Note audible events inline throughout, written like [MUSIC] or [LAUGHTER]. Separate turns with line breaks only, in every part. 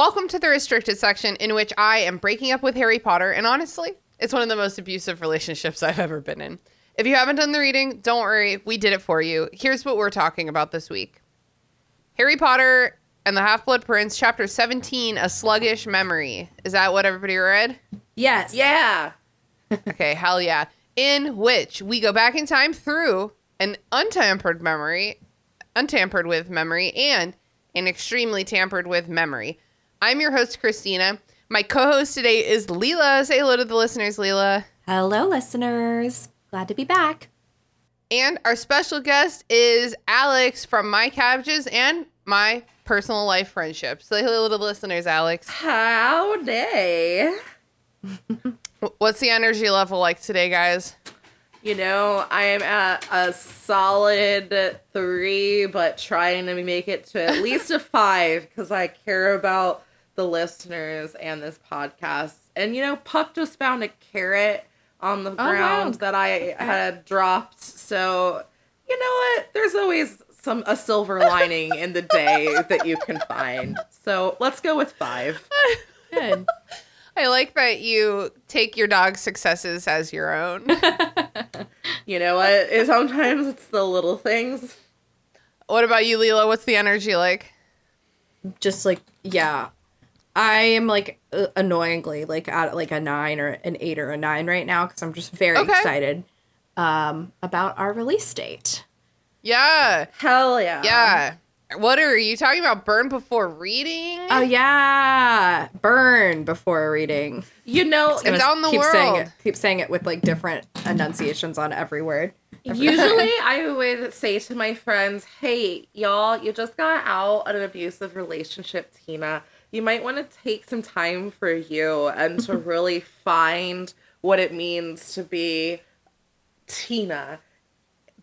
Welcome to the restricted section in which I am breaking up with Harry Potter, and honestly, it's one of the most abusive relationships I've ever been in. If you haven't done the reading, don't worry, we did it for you. Here's what we're talking about this week Harry Potter and the Half Blood Prince, Chapter 17 A Sluggish Memory. Is that what everybody read?
Yes.
Yeah. [LAUGHS]
Okay, hell yeah. In which we go back in time through an untampered memory, untampered with memory, and an extremely tampered with memory. I'm your host, Christina. My co host today is Lelia. Say hello to the listeners, Lelia.
Hello, listeners. Glad to be back.
And our special guest is Alex from My Cabbages and my personal life friendship. Say hello to the listeners, Alex.
Howdy.
Wh- [LAUGHS] What's the energy level like today, guys?
You know, I am at a solid three, but trying to make it to at least a five because I care about the listeners and this podcast. And you know, Puck just found a carrot on the oh, ground that I had dropped. So you know what? There's always some a silver [LAUGHS] lining in the day that you can find. So let's go with five. [LAUGHS]
Good.
I like that you take your dog's successes as your own. [LAUGHS]
You know what? It- Sometimes it's the little things.
what about you, Lelia? What's the energy like?
Just like, yeah. I am like uh, annoyingly like at like a nine or an eight or a nine right now because I'm just very
Okay.
excited um, about our release date.
Yeah.
Hell yeah.
Yeah. What are you talking about? Burn before reading?
Oh yeah, burn before reading.
You know,
It's out in the
keep saying
world.
it. Keep saying it with like different enunciations on every word.
Usually, I would say to my friends, "Hey, y'all, you just got out of an abusive relationship, Tina. You might want to take some time for you and to [LAUGHS] really find what it means to be Tina."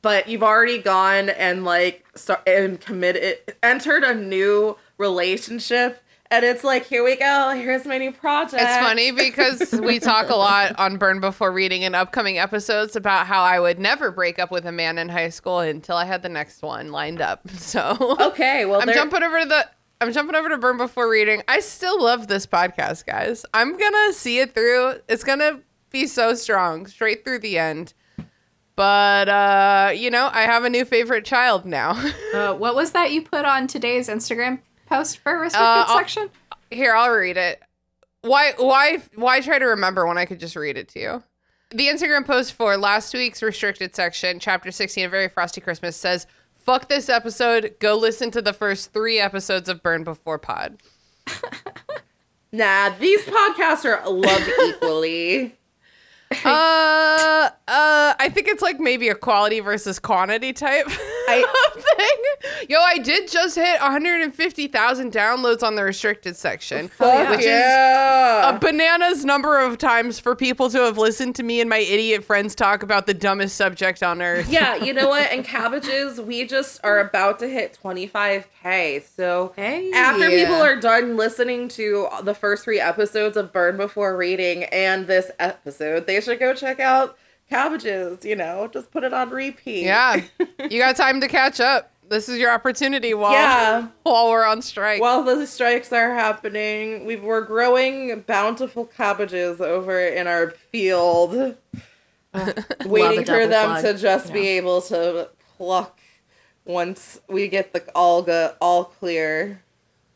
But you've already gone and like start and committed, entered a new relationship, and it's like, here we go. Here's my new project.
It's funny because we talk a lot on Burn Before Reading and upcoming episodes about how I would never break up with a man in high school until I had the next one lined up. [LAUGHS] So
Okay, well,
I'm jumping over to the I'm jumping over to Burn Before Reading. I still love this podcast, guys. I'm gonna see it through. It's gonna be so strong, straight through the end. But uh, you know, I have a new favorite child now. [LAUGHS]
Uh, what was that you put on today's Instagram post for restricted
Uh,
section?
Here, I'll read it. Why why why try to remember when I could just read it to you? The Instagram post for last week's restricted section, chapter 16, A Very Frosty Christmas, says, Fuck this episode. Go listen to the first three episodes of Burn Before Pod. [LAUGHS]
Nah, these podcasts are loved [LAUGHS] equally.
Uh, [LAUGHS] uh, I think it's like maybe a quality versus quantity type [LAUGHS] thing. Yo, I did just hit 150,000 downloads on the restricted section, which is a bananas number of times for people to have listened to me and my idiot friends talk about the dumbest subject on earth.
yeah, you know what? [LAUGHS] And cabbages, we just are about to hit 25k. So
Hey.
after people are done listening to the first three episodes of Burn Before Reading and this episode, they should go check out cabbages. You know, just put it on repeat.
Yeah, [LAUGHS] you got time to catch up. This is your opportunity while
Yeah. [LAUGHS]
while we're on strike.
While the strikes are happening, we we're growing bountiful cabbages over in our field, [LAUGHS] waiting for them
plug,
to just
you
be able to pluck once we get the all go, all clear.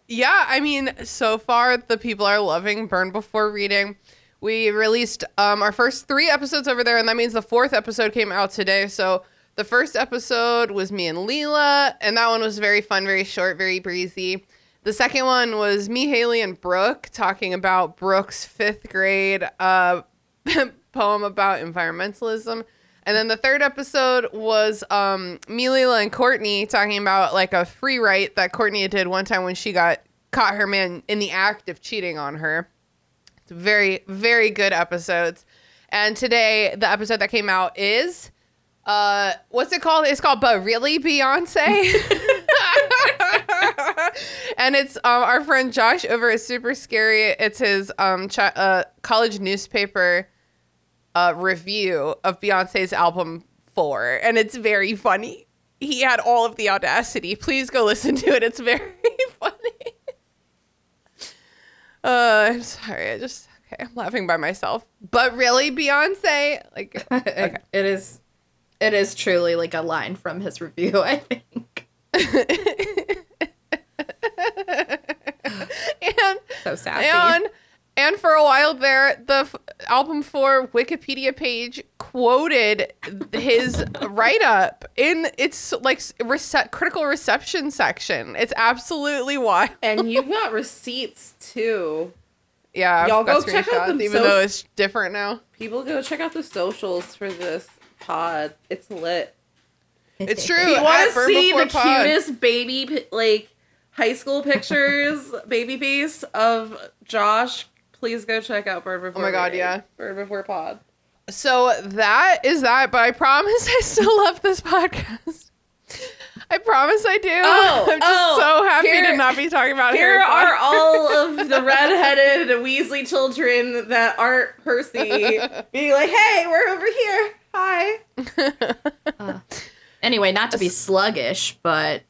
Yeah, I mean, so far the people are loving Burn Before Reading. We released um, our first three episodes over there, and that means the fourth episode came out today. So the first episode was me and Lelia, and that one was very fun, very short, very breezy. The second one was me, Haley, and Brooke talking about Brooke's fifth grade uh, [LAUGHS] poem about environmentalism. And then the third episode was um, me, Lelia, and Courtney talking about like a free write that Courtney did one time when she got caught her man in the act of cheating on her. Very, very good episodes. And today, the episode that came out is, uh, what's it called? It's called "But Really Beyonce," [LAUGHS] and it's um our friend Josh over at Super Scary. It's his um ch- uh, college newspaper uh review of Beyonce's album Four, and it's very funny. He had all of the audacity. Please go listen to it. It's very [LAUGHS] funny. Uh, I'm sorry. I just okay. I'm laughing by myself. But really, Beyonce, like, [LAUGHS] okay.
it is it is truly like a line from his review, I think. [LAUGHS] [LAUGHS]
and
So sassy.
and and for a while there, the f- album four Wikipedia page quoted his write up in its like rece- critical reception section. It's absolutely wild.
And you got receipts too.
Yeah,
Y'all go check out
screenshots,
them
even
so-
though it's different now.
People go check out the socials for this pod. It's lit.
It's true.
You want to see the
Pod.
cutest baby like high school pictures, [LAUGHS] baby face of Josh? Please go check out Burn Before.
Oh my God,
Reading.
yeah.
Burn Before Pod.
So that is that, but I promise I still love this podcast. I promise I do.
Oh, [LAUGHS]
I'm just
oh,
so happy
here-
to not be talking about
Here
Harry
are all of the [LAUGHS] redheaded Weasley children that aren't Percy [LAUGHS] being like, "Hey, we're over here. Hi."
Anyway, not to be sluggish, but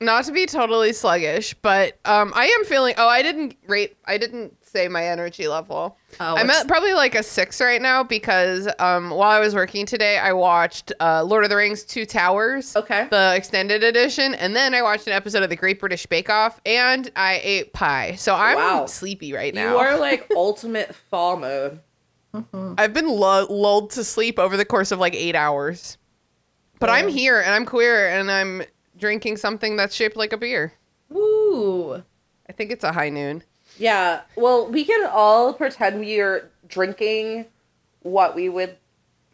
not to be totally sluggish, but um, I am feeling. Oh, I didn't rate. I didn't say my energy level.
Oh,
I'm at probably like a six right now because um, while I was working today, I watched uh, Lord of the Rings: Two Towers.
Okay.
The extended edition, and then I watched an episode of The Great British Bake Off, and I ate pie. So I'm
Wow.
sleepy right now.
You are [LAUGHS] like ultimate fall mode.
I've been lu- lulled to sleep over the course of like eight hours. But I'm here and I'm queer and I'm drinking something that's shaped like a beer.
woo.
I think it's a high noon.
Yeah. Well, we can all pretend we are drinking what we would,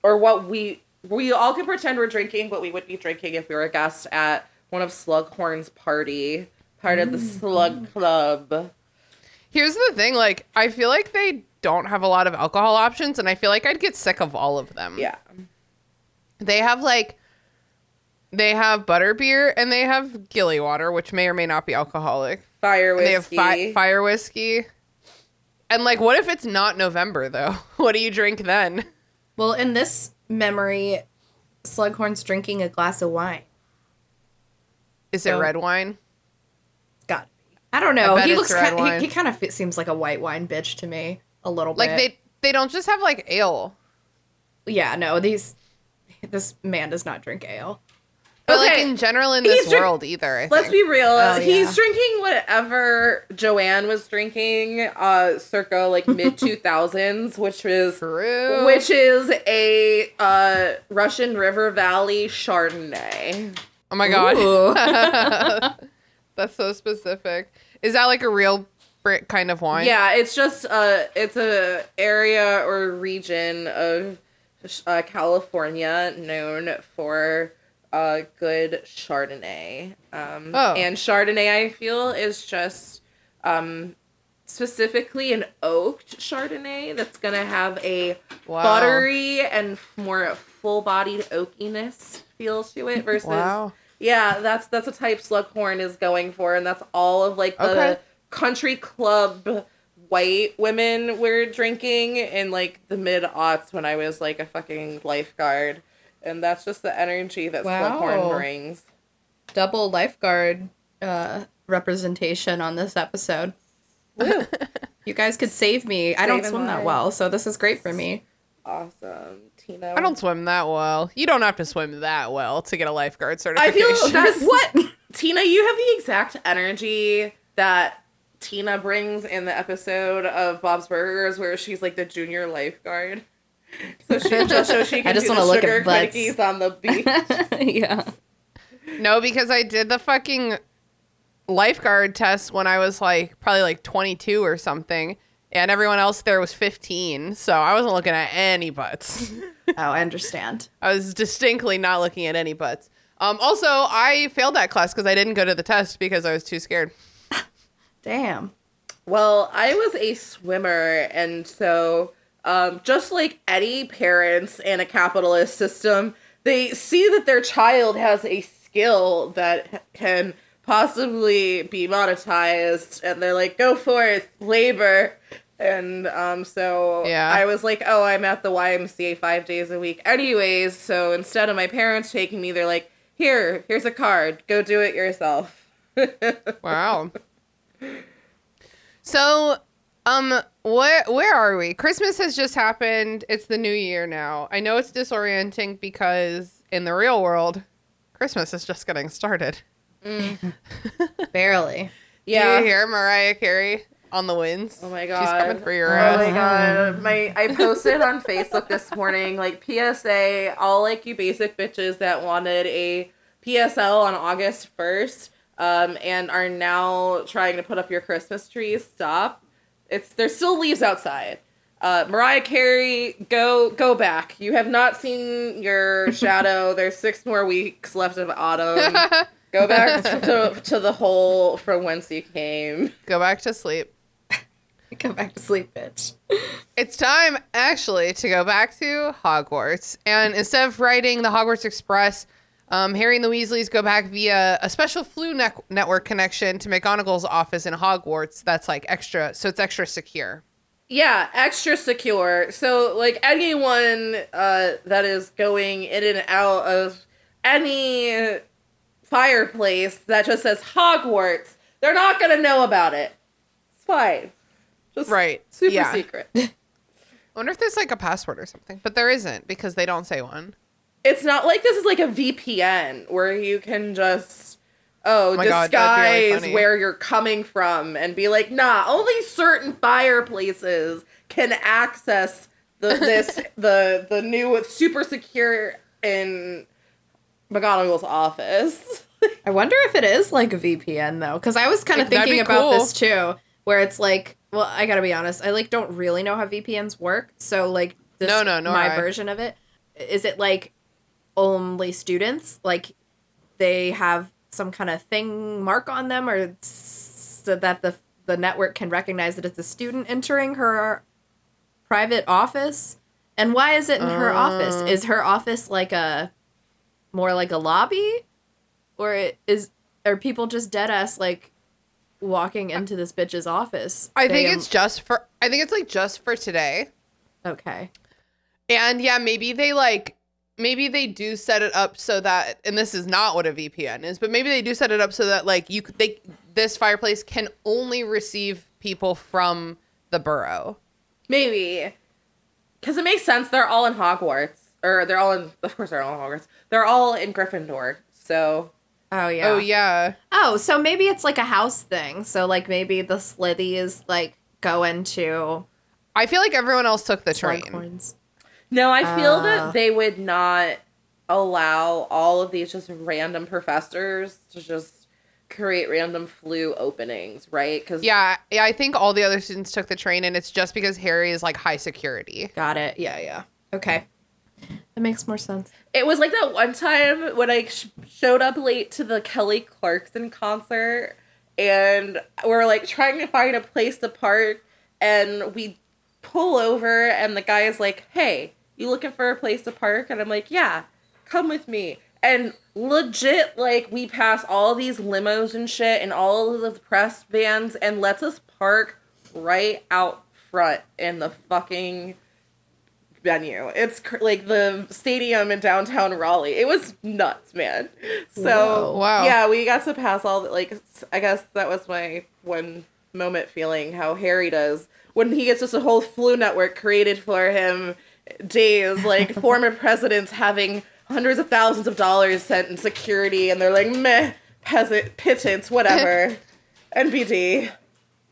or what we we all can pretend we're drinking what we would be drinking if we were a guest at one of Slughorn's party, part of the mm. Slug Club.
Here's the thing like, I feel like they don't have a lot of alcohol options and I feel like I'd get sick of all of them.
Yeah.
They have like, they have butter beer and they have gilly water, which may or may not be alcoholic.
Fire
And they have fi- fire whiskey. And like, what if it's not November though? [LAUGHS] What do you drink then?
Well, in this memory, Slughorn's drinking a glass of wine.
Is it red wine?
It's got to be. I don't know.
bet
he looks
red
kind,
wine.
he, he kind of seems like a white wine bitch to me a little bit.
Like they they don't just have like ale.
Yeah, no, these this man does not drink ale.
But like in general in this
drink-
world either. I
Let's
think.
be real.
Oh,
He's
yeah.
drinking whatever Joanne was drinking, uh, circa like mid [LAUGHS] two thousands, which is
True.
which is a uh, Russian River Valley Chardonnay.
oh my god. [LAUGHS] That's so specific. Is that like a real Brit kind of wine?
Yeah, it's just uh, it's a area or region of uh, California known for uh, good Chardonnay. Um,
Oh.
And Chardonnay, I feel, is just um, specifically an oaked Chardonnay that's gonna have a
Wow.
buttery and more full-bodied oakiness feel to it versus
Wow.
yeah, that's that's a type Slughorn is going for, and that's all of like the
Okay.
country club white women were drinking in like the mid aughts when I was like a fucking lifeguard, and that's just the energy that
Wow.
Slughorn brings.
Double lifeguard uh, representation on this episode. [LAUGHS] [LAUGHS] you guys could save me. I don't
Saving
swim that well, so this is great for me.
Awesome, Tina.
I don't swim that well. You don't have to swim that well to get a lifeguard certification.
I
certification.
feel that's what Tina. You have the exact energy that Tina brings in the episode of Bob's Burgers, where she's like the junior lifeguard. So she [LAUGHS] just so she can
I just
do
wanna
the
look at
sugar
butts.
cookies on the [LAUGHS] beach.
yeah.
No, because I did the fucking lifeguard test when I was like probably like 22 or something, and everyone else there was 15. So I wasn't looking at any butts. [LAUGHS]
Oh, I understand.
I was distinctly not looking at any butts. Um, also, I failed that class because I didn't go to the test because I was too scared.
Damn.
Well, I was a swimmer, and so um, just like any parents in a capitalist system, they see that their child has a skill that can possibly be monetized, and they're like, "Go for it, labor." And um, so
Yeah.
I was like, "Oh, I'm at the YMCA five days a week, anyways." So instead of my parents taking me, they're like, "Here, here's a card. Go do it yourself." [LAUGHS]
Wow. [LAUGHS] So, um, where where are we? Christmas has just happened. It's the new year now. I know it's disorienting because in the real world, Christmas is just getting started.
Barely.
Yeah. [LAUGHS]
Do you hear Mariah Carey on the winds?
Oh my god.
She's coming for your
Oh
ass.
my god. My I posted on Facebook this morning like PSA all like you basic bitches that wanted a PSL on August 1st um and are now trying to put up your Christmas trees. Stop. It's there's still leaves outside. Uh, Mariah Carey, go go back. You have not seen your [LAUGHS] shadow. There's six more weeks left of autumn. [LAUGHS] Go back to, to the hole from whence you came.
Go back to sleep. [LAUGHS]
Go back to sleep, bitch.
It's time, actually, to go back to Hogwarts. And instead of riding the Hogwarts Express, um, Harry and the Weasleys go back via a special Floo nec- network connection to McGonagall's office in Hogwarts. That's like extra, so it's extra secure.
Yeah, extra secure. So like anyone uh that is going in and out of any fireplace that just says Hogwarts, they're not gonna know about it. It's fine. Just
Right,
super
yeah.
secret. [LAUGHS]
I wonder if there's like a password or something, but there isn't because they don't say one.
It's not like this is like a VPN where you can just oh, oh
my God, really
disguise
funny.
where you're coming from and be like, nah, only certain fireplaces can access the this [LAUGHS] the the new super secure in McGonagall's office.
I wonder if it is like a VPN though, because I was kind of
That'd
thinking about
cool.
this too, where it's like, well, I gotta be honest, I like don't really know how VPNs work, so like, this,
No, no, nor
my
I.
version of it is it like only students, like they have some kind of thing mark on them, or so that the the network can recognize that it's a student entering her private office. And why is it in her office?
Uh.
Is her office like a more like a lobby? Or it is are people just dead ass like walking into this bitch's office?
I think
They-
it's just for, I think it's like just for today.
okay.
And yeah, maybe they like maybe they do set it up so that and this is not what a VPN is, but maybe they do set it up so that like you could they this fireplace can only receive people from the Burrow.
Maybe. Because it makes sense. They're all in Hogwarts. Or they're all in, of course, they're all in Hogwarts. They're all in Gryffindor. So,
Oh yeah.
Oh yeah.
Oh, so maybe it's like a house thing. So like maybe the Slithies like go into
I feel like everyone else took the train.
Slughorns.
No, I feel
Ah.
that they would not allow all of these just random professors to just create random Floo openings, right? Because
Yeah, yeah, I think all the other students took the train and it's just because Harry is like high security.
Got it. Yeah, yeah. Okay. That makes more sense.
it was like that one time when I sh- showed up late to the Kelly Clarkson concert and we're like trying to find a place to park and we pull over and the guy is like, "Hey, you looking for a place to park?" And I'm like, "Yeah, come with me." And legit like we pass all these limos and shit and all of the press vans and lets us park right out front in the fucking venue. It's cr- like the stadium in downtown Raleigh. It was nuts, man. So
Whoa.
Wow.
yeah, we got to pass all the like. I guess that was my one moment feeling how Harry does when he gets just a whole Floo network created for him. Days like [LAUGHS] former presidents having hundreds of thousands of dollars sent in security, and they're like meh, peasant pittance, whatever. [LAUGHS] NBD.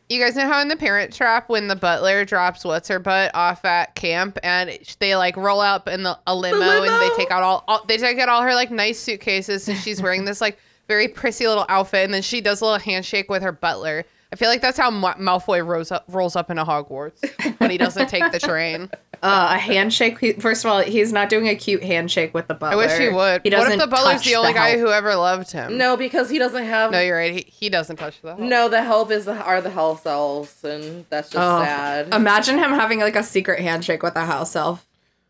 You guys know how in the Parent Trap when the butler drops what's her butt off at camp and they like roll up in the, a limo, and they take out all, all they take out all her like nice suitcases and she's wearing this like very prissy little outfit and then she does a little handshake with her butler. I feel like that's how Ma- Malfoy rolls up rolls up into Hogwarts when he doesn't take the train. [LAUGHS]
Uh, a handshake. First of all, he's not doing a cute handshake with the butler.
I wish he would.
He
what
doesn't
if the butler's the only guy
help.
who ever loved him?
No, because he doesn't have.
No, you're right. He, he doesn't touch the help.
No, the help is the, are the health elves, and that's just
Oh,
sad.
Imagine him having like a secret handshake with a house elf.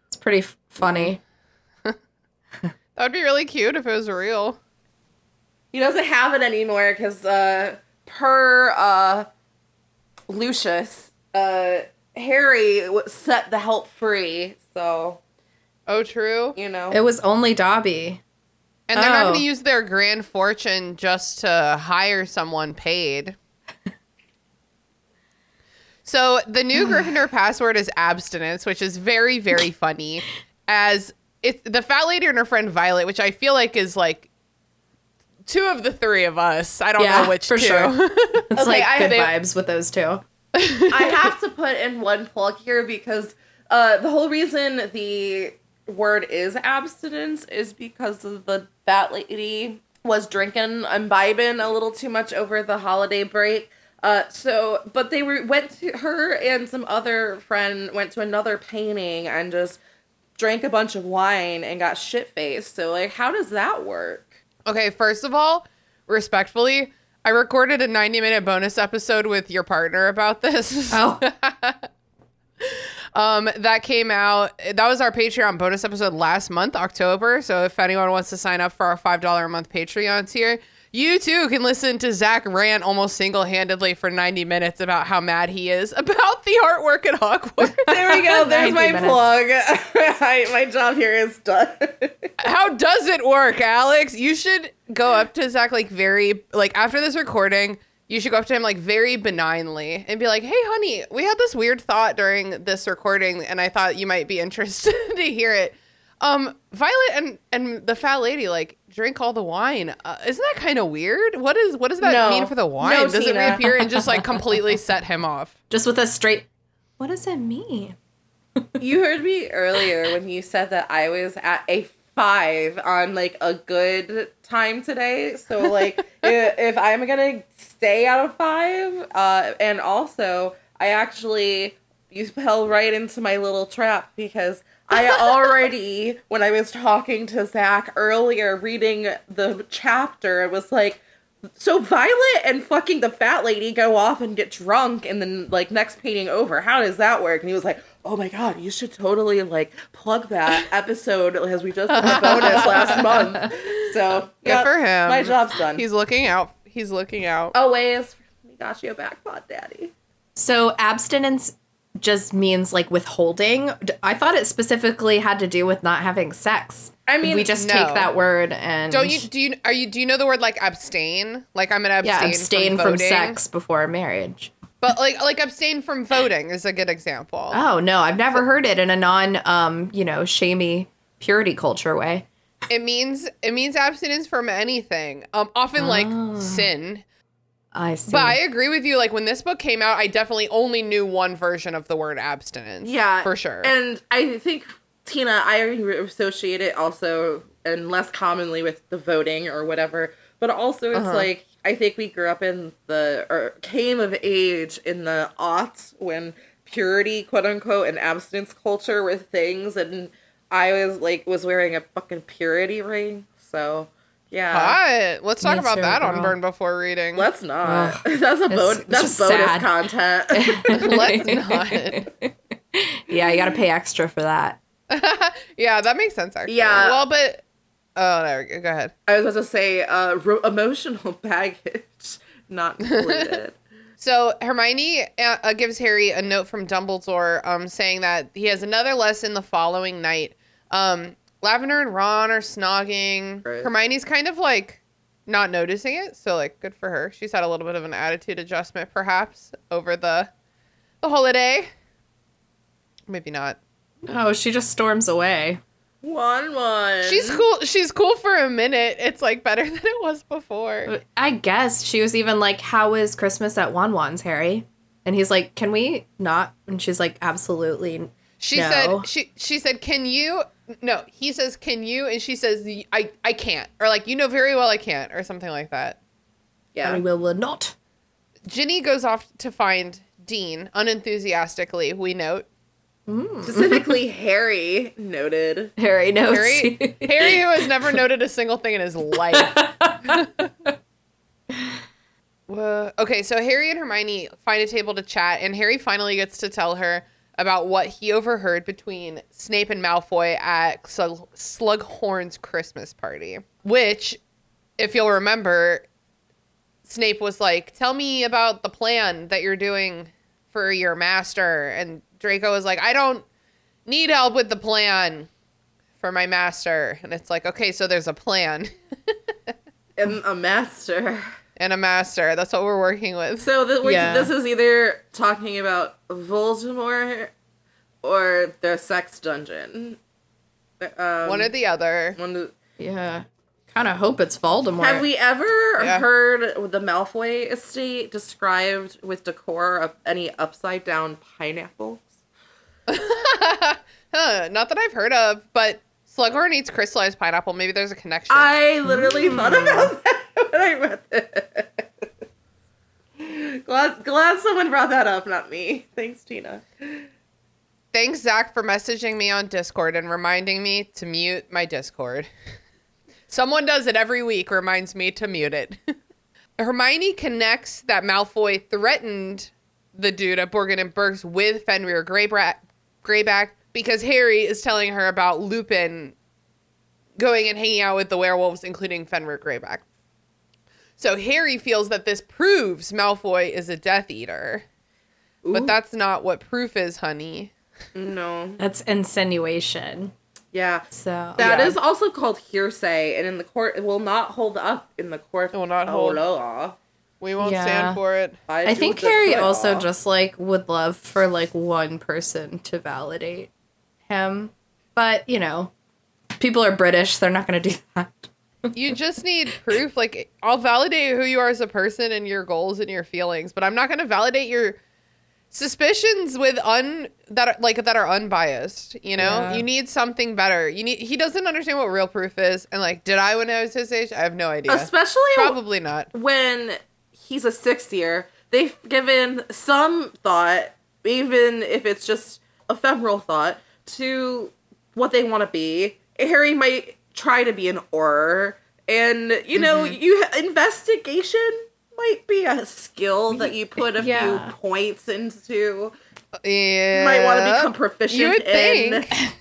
It's pretty f- funny. [LAUGHS]
That would be really cute if it was real.
he doesn't have it anymore because, uh, per uh, Lucius, uh, Harry set the help free. So
Oh, true.
you know,
It was only Dobby.
And they're not
Oh.
going to use their grand fortune just to hire someone paid. [SIGHS] So the new Gryffindor password is abstinence, which is very, very [LAUGHS] funny. As it's the fat lady and her friend Violet, which I feel like is like two of the three of us. I don't
Yeah,
know which
for
two.
sure. [LAUGHS] It's
Okay,
like
I-
good
they-
vibes with those two. [LAUGHS]
I have to put in one plug here because uh, the whole reason the word is abstinence is because of the fat lady was drinking, imbibing a little too much over the holiday break. Uh, so, but they were went to her and some other friend went to another painting and just drank a bunch of wine and got shit faced. So, like, how does that work?
Okay, first of all, respectfully, I recorded a 90 minute bonus episode with your partner about this. [LAUGHS]
Oh,
Um, that came out. That was our Patreon bonus episode last month, October. So if anyone wants to sign up for our five dollar a month Patreon tier, you too can listen to Zach rant almost single handedly for ninety minutes about how mad he is about the artwork at Hogwarts. [LAUGHS]
There we go. [LAUGHS] There's my
minutes.
plug. [LAUGHS] I, my job here is done.
how does it work, Alex? You should go up to Zach like very like after this recording. You should go up to him like very benignly and be like, "Hey, honey, we had this weird thought during this recording, and I thought you might be interested to hear it." Um, Violet and and the fat lady like drink all the wine. Uh, isn't that kind of weird? What is what does that
No.
mean for the wine?
No,
does it reappear and just like [LAUGHS] completely set him off?
just with a straight. What does it mean?
You heard me earlier when you said that I was at a five on like a good time today. So like [LAUGHS] if, if I'm gonna stay out of five, uh, and also I actually you fell right into my little trap because I already [LAUGHS] when I was talking to Zach earlier reading the chapter, it was like so Violet and fucking the fat lady go off and get drunk and then like next painting over. How does that work? And he was like, Oh my god, you should totally like plug that episode as we just did a bonus [LAUGHS] last month. So
Good for him.
My job's done.
He's looking out. He's looking out.
always we got you a back pod, daddy.
So abstinence just means like withholding. I thought it specifically had to do with not having sex.
I mean,
we just
no.
take that word and
Don't you do you are you do you know the word like abstain? Like I'm gonna abstain,
yeah abstain from,
voting.
sex before marriage.
But like like abstain from voting is a good example.
Oh no, I've never heard it in a non um you know shamey purity culture way.
It means it means abstinence from anything. Um often like sin.
I see.
But I agree with you like when this book came out I definitely only knew one version of the word abstinence.
Yeah,
For sure.
And I think Tina, I associate it also and less commonly with the voting or whatever. But also, it's
Uh-huh.
like I think we grew up in the or came of age in the aughts when purity, quote unquote, and abstinence culture were things, and I was like was wearing a fucking purity ring. So yeah.
Hot. Let's talk
Me
about
too,
that on. Burn Before Reading.
Let's not.
Ugh. [LAUGHS]
that's a
It's-
bon-
it's
that's bonus
sad.
content. [LAUGHS]
Let's [LAUGHS] not.
yeah, you got to pay extra for that.
Yeah, that makes sense actually.
Yeah.
Well, but oh, there we go. Go ahead.
I was about to say uh, ro- emotional baggage not included.
So Hermione uh, uh, gives Harry a note from Dumbledore, um, saying that he has another lesson the following night. Um, Lavender and Ron are snogging.
Right.
Hermione's kind of like not noticing it, so like good for her. She's had a little bit of an attitude adjustment, perhaps, over the the holiday. Maybe not.
Oh, she just storms away.
one one.
She's cool. She's cool for a minute. It's like better [LAUGHS] than it was before.
Uh, I guess she was even like, "How is Christmas at Won-Won's, Harry?" And he's like, "Can we not?" And she's like, "Absolutely."
She
No.
said she she said, "Can you?" No, he says, "Can you?" And she says, "I I can't," or like, "You know very well I can't," or something like that.
yeah.
And we will, will not.
Ginny goes off to find Dean unenthusiastically. We note, mm.
Specifically, Harry noted.
Harry knows.
Harry, [LAUGHS] Harry, who has never noted a single thing in his life. [LAUGHS] Wha- okay, so Harry and Hermione find a table to chat, and Harry finally gets to tell her about what he overheard between Snape and Malfoy at Slug- Slughorn's Christmas party. Which, if you'll remember, Snape was like, "Tell me about the plan that you're doing for your master," and Draco was like, "I don't need help with the plan." for my master. And it's like, okay, so there's a plan [LAUGHS]
And a master.
And a master. That's what we're working with.
So the, we're,
Yeah.
this is either talking about Voldemort or their sex dungeon. Um,
One or the other.
one of-
Yeah. Kind of hope it's Voldemort.
Have we ever
Yeah.
heard the Malfoy estate described with decor of any upside down pineapples? [LAUGHS]
Huh, not that I've heard of, but Slughorn eats crystallized pineapple. Maybe there's a connection.
I literally thought about that when I read this. glad, glad someone brought that up, not me. Thanks, Tina.
Thanks, Zach, for messaging me on Discord and reminding me to mute my Discord. Someone does it every week, reminds me to mute it. [LAUGHS] Hermione connects that Malfoy threatened the dude at Borgin and Burke's with Fenrir Greyback, Greyback because Harry is telling her about Lupin going and hanging out with the werewolves, including Fenrir Greyback. So Harry feels that this proves Malfoy is a Death Eater. But that's not what proof is, honey.
No.
That's insinuation.
Yeah.
So
That is
Yeah.
also called hearsay, and in the court, it will not hold up in the court.
It will not hold.
law.
We won't
Yeah.
stand for it.
I
do
think Harry
declare.
also just like would love for like one person to validate him. But, you know, people are British, they're not going to do [LAUGHS] that.
You just need proof. Like I'll validate who you are as a person and your goals and your feelings, but I'm not going to validate your suspicions with un that are, like that are unbiased. You know,
Yeah.
you need something better. You need. He doesn't understand what real proof is, and like, did I when I was his age? I have no idea.
especially
Probably not.
when he's a sixth year, they've given some thought, even if it's just ephemeral thought, to what they want to be. Harry might try to be an auror, and you know,
Mm-hmm.
you investigation might be a skill that you put a
Yeah.
few points into.
Yeah,
You might want to become proficient
You would
in.
think. [LAUGHS]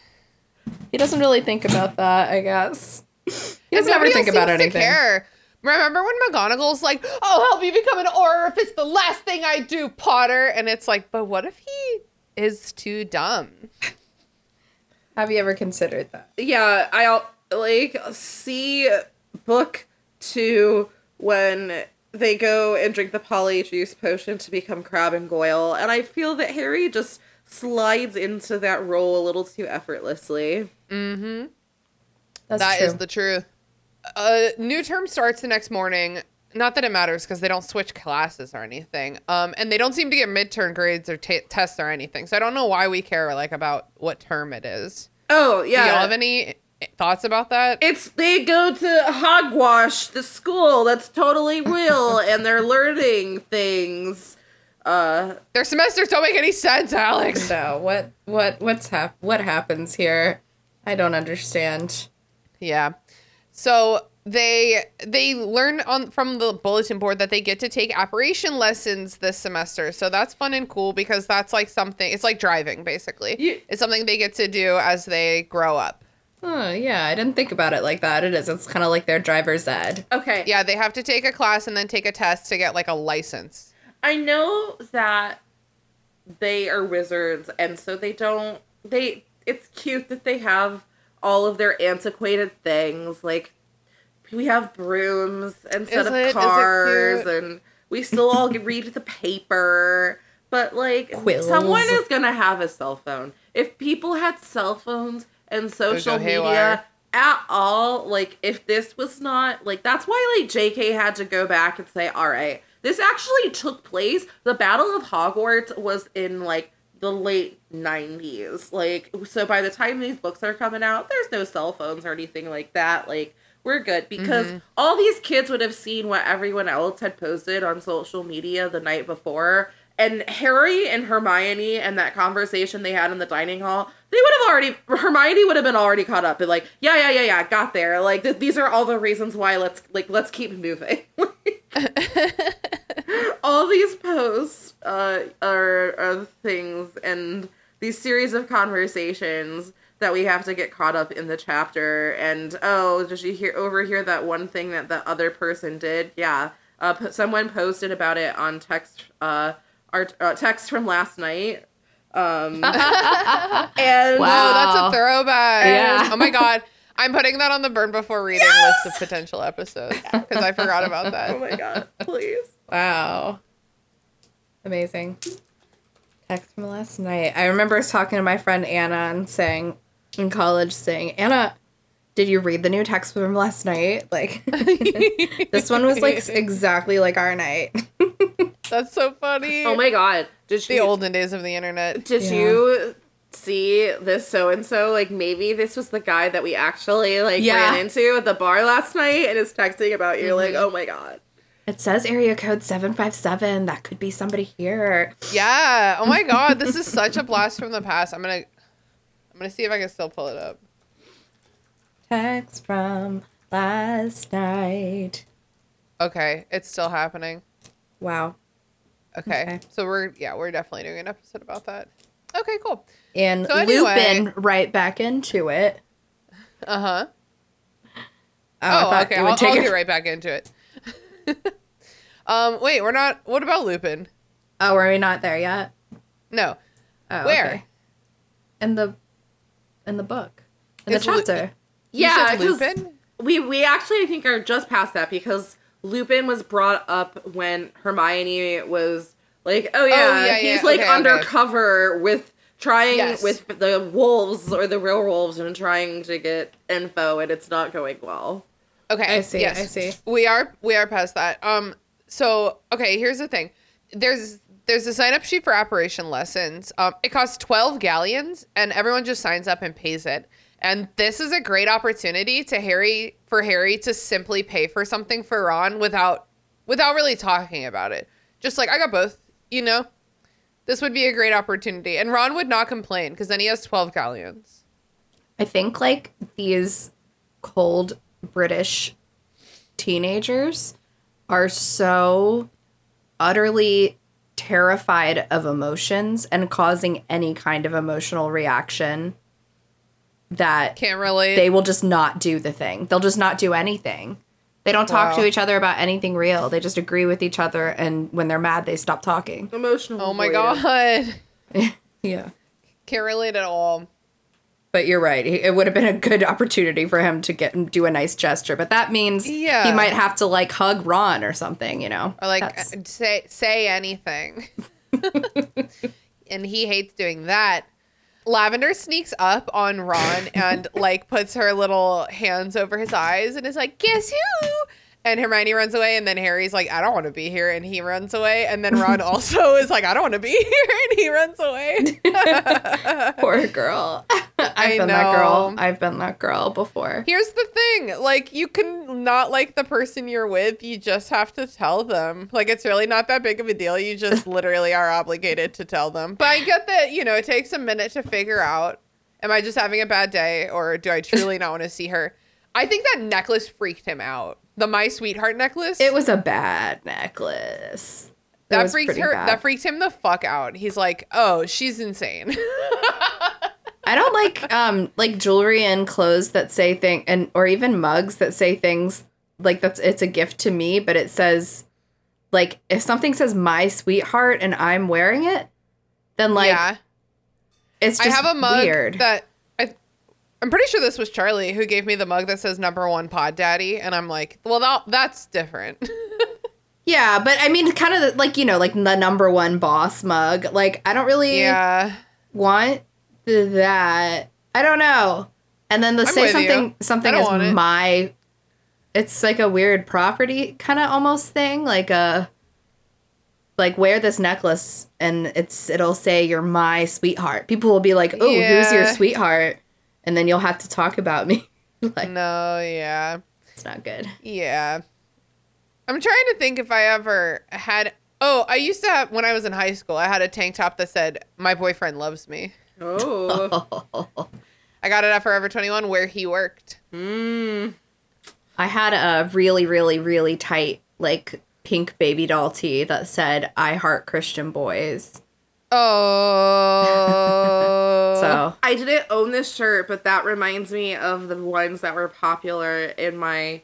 He doesn't really think about that, I guess. He doesn't ever
Nobody
think about
seems to
anything.
care. Remember when McGonagall's like, "I'll help you become an auror if it's the last thing I do, Potter," and it's like, but what if he is too dumb?
Have you ever considered that?
yeah, I'll like see book two when they go and drink the polyjuice potion to become Crabbe and Goyle, and I feel that Harry just slides into that role a little too effortlessly. Mm hmm.
That's
That
true.
is the truth. Uh, new term starts the next morning. Not that it matters because they don't switch classes or anything. Um, and they don't seem to get midterm grades or ta tests or anything. So I don't know why we care like about what term it is.
Oh yeah
Do y'all have any thoughts about that?
it's they go to Hogwash, the school that's totally real, [LAUGHS] and they're learning things. Uh,
Their semesters don't make any sense, Alex.
So what what what's hap- what happens here? I don't understand.
Yeah. So they they learn on from the bulletin board that they get to take apparition lessons this semester. So that's fun and cool because that's like something it's like driving basically. It's something they get to do as they grow up.
Oh yeah, I didn't think about it like that. It is. It's kind of like their driver's ed.
okay,
Yeah, they have to take a class and then take a test to get like a license.
I know that they are wizards and so they don't they it's cute that they have all of their antiquated things like we have brooms instead
Is
of
it- is it
cars and we still all [LAUGHS] read the paper but like
Quills.
someone is gonna have a cell phone if people had cell phones and social media
haywire.
at all. Like if this was not like that's why like jk had to go back and say all right this actually took place. The battle of hogwarts was in like the late 90s like so by the time these books are coming out there's no cell phones or anything like that. Like we're good. Because mm-hmm. all these kids would have seen what everyone else had posted on social media the night before. And Harry and Hermione and that conversation they had in the dining hall, they would have already Hermione would have been already caught up and like, yeah, yeah, yeah, yeah, got there. Like th- these are all the reasons why let's like let's keep moving. [LAUGHS] all these posts uh, are, are things and these series of conversations that we have to get caught up in the chapter and oh did you hear overhear that one thing that the other person did yeah uh, someone posted about it on text uh, our uh, text from last night um [LAUGHS] and
Wow.
Oh, that's a throwback.
Yeah.
Oh my god. I'm putting that on the burn before reading list of potential episodes because I forgot about that.
oh my god please
Wow. Amazing. Text from last night. I remember talking to my friend Anna and saying in college saying, Anna, did you read the new text from last night? Like [LAUGHS] this one was like [LAUGHS] exactly like our night.
That's so funny. [LAUGHS]
oh my god did
the
you
olden days of the internet.
did
Yeah.
you see this so and so like maybe this was the guy that we actually like
Yeah.
ran into at the bar last night and is texting about you like mm-hmm. oh my god
It says area code 757. That could be somebody here.
Yeah. Oh my [LAUGHS] god, this is such a blast from the past. I'm gonna I'm gonna see if I can still pull it up.
Text from last night.
Okay, it's still happening.
Wow.
Okay.
Okay.
So we're yeah, we're definitely doing an episode about that. Okay, cool.
And
So anyway-
Lupin right back into it.
Uh-huh.
Oh,
Oh, okay. I'll,
would
I'll
take
get right back into it. [LAUGHS] um, wait, we're not. What about Lupin?
Oh, are we not there yet?
No.
Oh,
Where?
okay. In the in the book. In
Is
the
Lu-
chapter.
You
yeah
said
'cause-
Lupin.
We we actually I think are just past that because Lupin was brought up when Hermione was like, oh yeah,
yeah,
he's
yeah,
like
okay, okay.
undercover with trying
Yes.
with the wolves or the real wolves and trying to get info and it's not going well.
Okay.
I see,
Yes.
I see.
We are we are past that. Um so okay, here's the thing. There's there's a sign up sheet for apparition lessons. Um it costs 12 galleons and everyone just signs up and pays it. And this is a great opportunity to Harry for Harry to simply pay for something for Ron without without really talking about it. Just like I got both, you know? This would be a great opportunity. And Ron would not complain because then he has 12 galleons.
I think like these cold British teenagers are so utterly terrified of emotions and causing any kind of emotional reaction that
Can't relate.
they will just not do the thing. They'll just not do anything. They don't talk
Wow.
to each other about anything real. They just agree with each other and when they're mad they stop talking.
Emotional.
oh my
avoidance.
god. [LAUGHS]
Yeah.
Can't relate at all.
But you're right. It would have been a good opportunity for him to get do a nice gesture. But that means
Yeah.
he might have to like hug Ron or something, you know?
or like
That's-
say say anything. [LAUGHS] [LAUGHS] and he hates doing that. Lavender sneaks up on Ron and like puts her little hands over his eyes and is like, "Guess who?" And Hermione runs away, and then Harry's like, "I don't want to be here," and he runs away. And then Ron [LAUGHS] also is like, "I don't want to be [LAUGHS] here," and he runs away. [LAUGHS]
Poor girl. I've
I
been that girl. I've been that girl before.
Here's the thing, like you can not like the person you're with, you just have to tell them. Like it's really not that big of a deal. You just literally are obligated to tell them. But I get that, you know, it takes a minute to figure out am I just having a bad day or do I truly not want to see her? I think that necklace freaked him out. The my sweetheart necklace.
It was a bad necklace. It
that
was
freaked her
bad.
that freaked him the fuck out. He's like, "Oh, she's insane." [LAUGHS]
I don't like um like jewelry and clothes that say thing and or even mugs that say things like that's it's a gift to me, but it says like if something says my sweetheart and I'm wearing it, then like
yeah.
it's
I have a mug
weird.
that I'm pretty sure this was Charlie who gave me the mug that says number one pod daddy, and I'm like, well, that, that's different. [LAUGHS]
yeah, but I mean kind of like you know like the number one boss mug. Like I don't really
yeah,
want that. I don't know. And then the
I'm
say something
you.
something
I don't want
is
it.
my it's like a weird property kind of almost thing like a like wear this necklace and it's it'll say you're my sweetheart. People will be like, "Oh, who's your sweetheart?" And then you'll have to talk about me. [LAUGHS] like
no, yeah,
it's not good.
yeah. I'm trying to think if I ever had. Oh, I used to have when I was in high school. I had a tank top that said "My boyfriend loves me."
Oh. [LAUGHS]
I got it at Forever 21 where he worked.
mm.
I had a really, really, really tight, like pink baby doll tee that said "I heart Christian boys."
Oh.
So
I didn't own this shirt, but that reminds me of the ones that were popular in my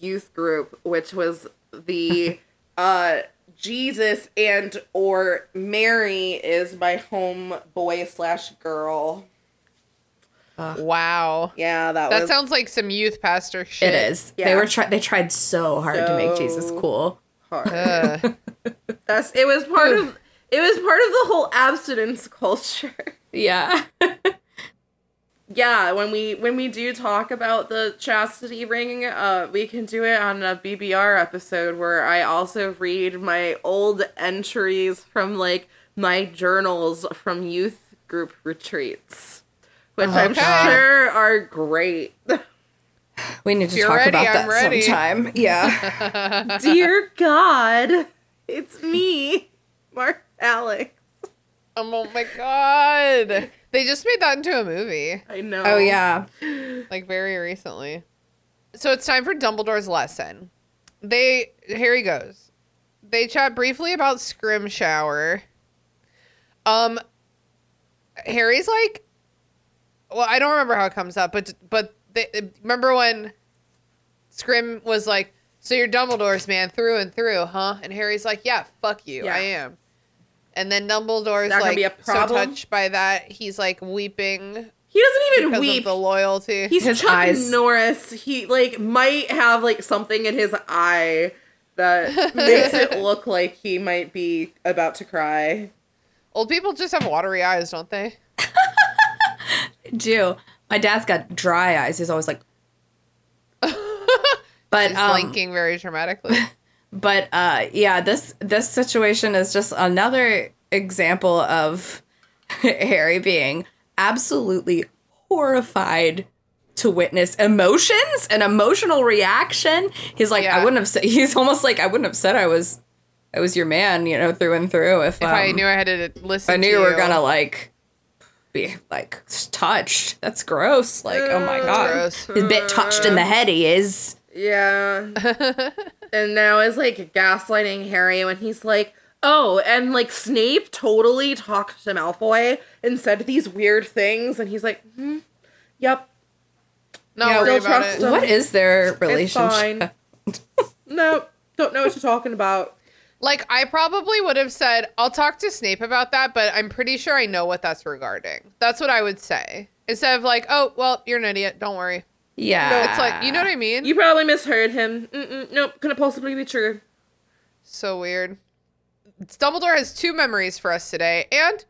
youth group, which was the [LAUGHS] uh Jesus and or Mary is my home boy slash girl.
wow.
Yeah, that,
That
was
sounds like some youth pastor shit.
it is. They were try- they tried so hard to make Jesus cool.
hard.
Ugh. [LAUGHS]
That's it was part of it was part of the whole abstinence [LAUGHS] culture.
Yeah. [LAUGHS]
yeah when we when we do talk about the chastity ring uh we can do it on a bbr episode where i also read my old entries from like my journals from youth group retreats which i'm
Okay.
sure are great
We need to
you're
talk
ready,
about
I'm
that
ready.
sometime. Yeah. [LAUGHS]
dear god it's me mark alex
Oh my god. They just made that into a movie,
i know
oh yeah.
like very recently. So it's time for Dumbledore's lesson. They here he goes. They chat briefly about Scrimgeour. Um Harry's like well, I don't remember how it comes up, but but they, remember when Scrim was like, "So you're Dumbledore's man through and through, huh?" And Harry's like, "Yeah, fuck you,
Yeah.
I am." And then Dumbledore's
That could
like
be a
so touched by that, he's like weeping
he doesn't even
because
weep
of the loyalty.
He's
His
Chuck
eyes.
Norris. He like might have like something in his eye that [LAUGHS] makes it look like he might be about to cry.
Old people just have watery eyes, don't they? [LAUGHS]
do. My dad's got dry eyes. He's always like [LAUGHS] But
He's
um,
blinking very dramatically.
But uh yeah this this situation is just another example of [LAUGHS] harry being absolutely horrified to witness emotions and emotional reaction. He's like
Yeah.
i wouldn't have said [LAUGHS] he's almost like i wouldn't have said i was i was your man you know through and through if,
if I
um,
knew I had to listen,
I knew you were gonna like be like touched. That's gross. Like oh my god.
Gross.
he's a bit touched in the head he is
Yeah. and now is like gaslighting Harry when he's like, oh, and like Snape totally talked to Malfoy and said these weird things, and he's like, hmm, yep,
No,
Yeah,
worry
don't
about
trust
it.
him.
what is their
it's
relationship
fine. [LAUGHS] no, don't know what you're talking about.
Like I probably would have said, "I'll talk to Snape about that," but I'm pretty sure I know what that's regarding. That's what I would say instead of like, "Oh, well, you're an idiot. Don't worry."
Yeah
It's like you know what I mean.
You probably misheard him. Mm-mm, nope, couldn't possibly be true.
So weird. Dumbledore has two memories for us today, and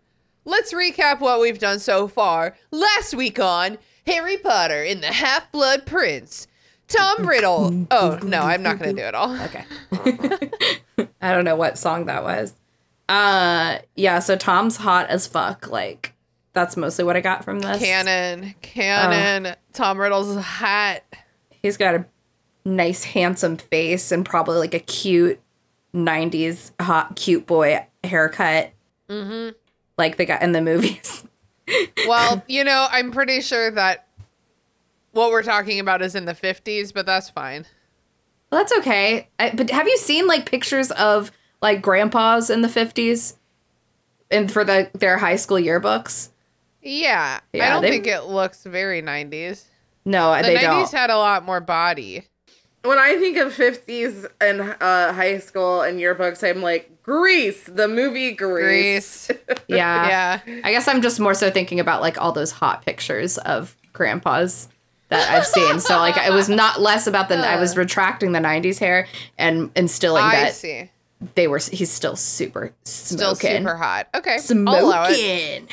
let's recap what we've done so far. Last week on Harry Potter and the Half Blood Prince, Tom [LAUGHS] Riddle. Oh no, I'm not gonna do it all.
Okay. [LAUGHS] I don't know what song that was. Uh yeah, so Tom's hot as fuck. Like that's mostly what I got from this.
Canon, canon. Tom Riddle's hat.
He's got a nice handsome face and probably like a cute 90s hot cute boy haircut. Mm-hmm. Like they got in the movies. [LAUGHS]
Well, you know, I'm pretty sure that what we're talking about is in the 50s, but that's fine.
Well, that's okay. I, but have you seen like pictures of like grandpas in the 50s and for the their high school yearbooks?
Yeah, I don't
they-
think it looks very 90s.
No,
The
they
90s
don't.
had a lot more body.
When I think of 50s and uh, high school and yearbooks, I'm like, Grease, the movie Grease.
Grease. [LAUGHS]
yeah.
yeah.
I guess I'm just more so thinking about like all those hot pictures of grandpas that I've seen. So like it was not less about the I was [LAUGHS] retracting the 90s hair and instilling
I
that
see.
they were he's still super
Still
smoking.
super hot. Okay. I'll allow it.
Smoking.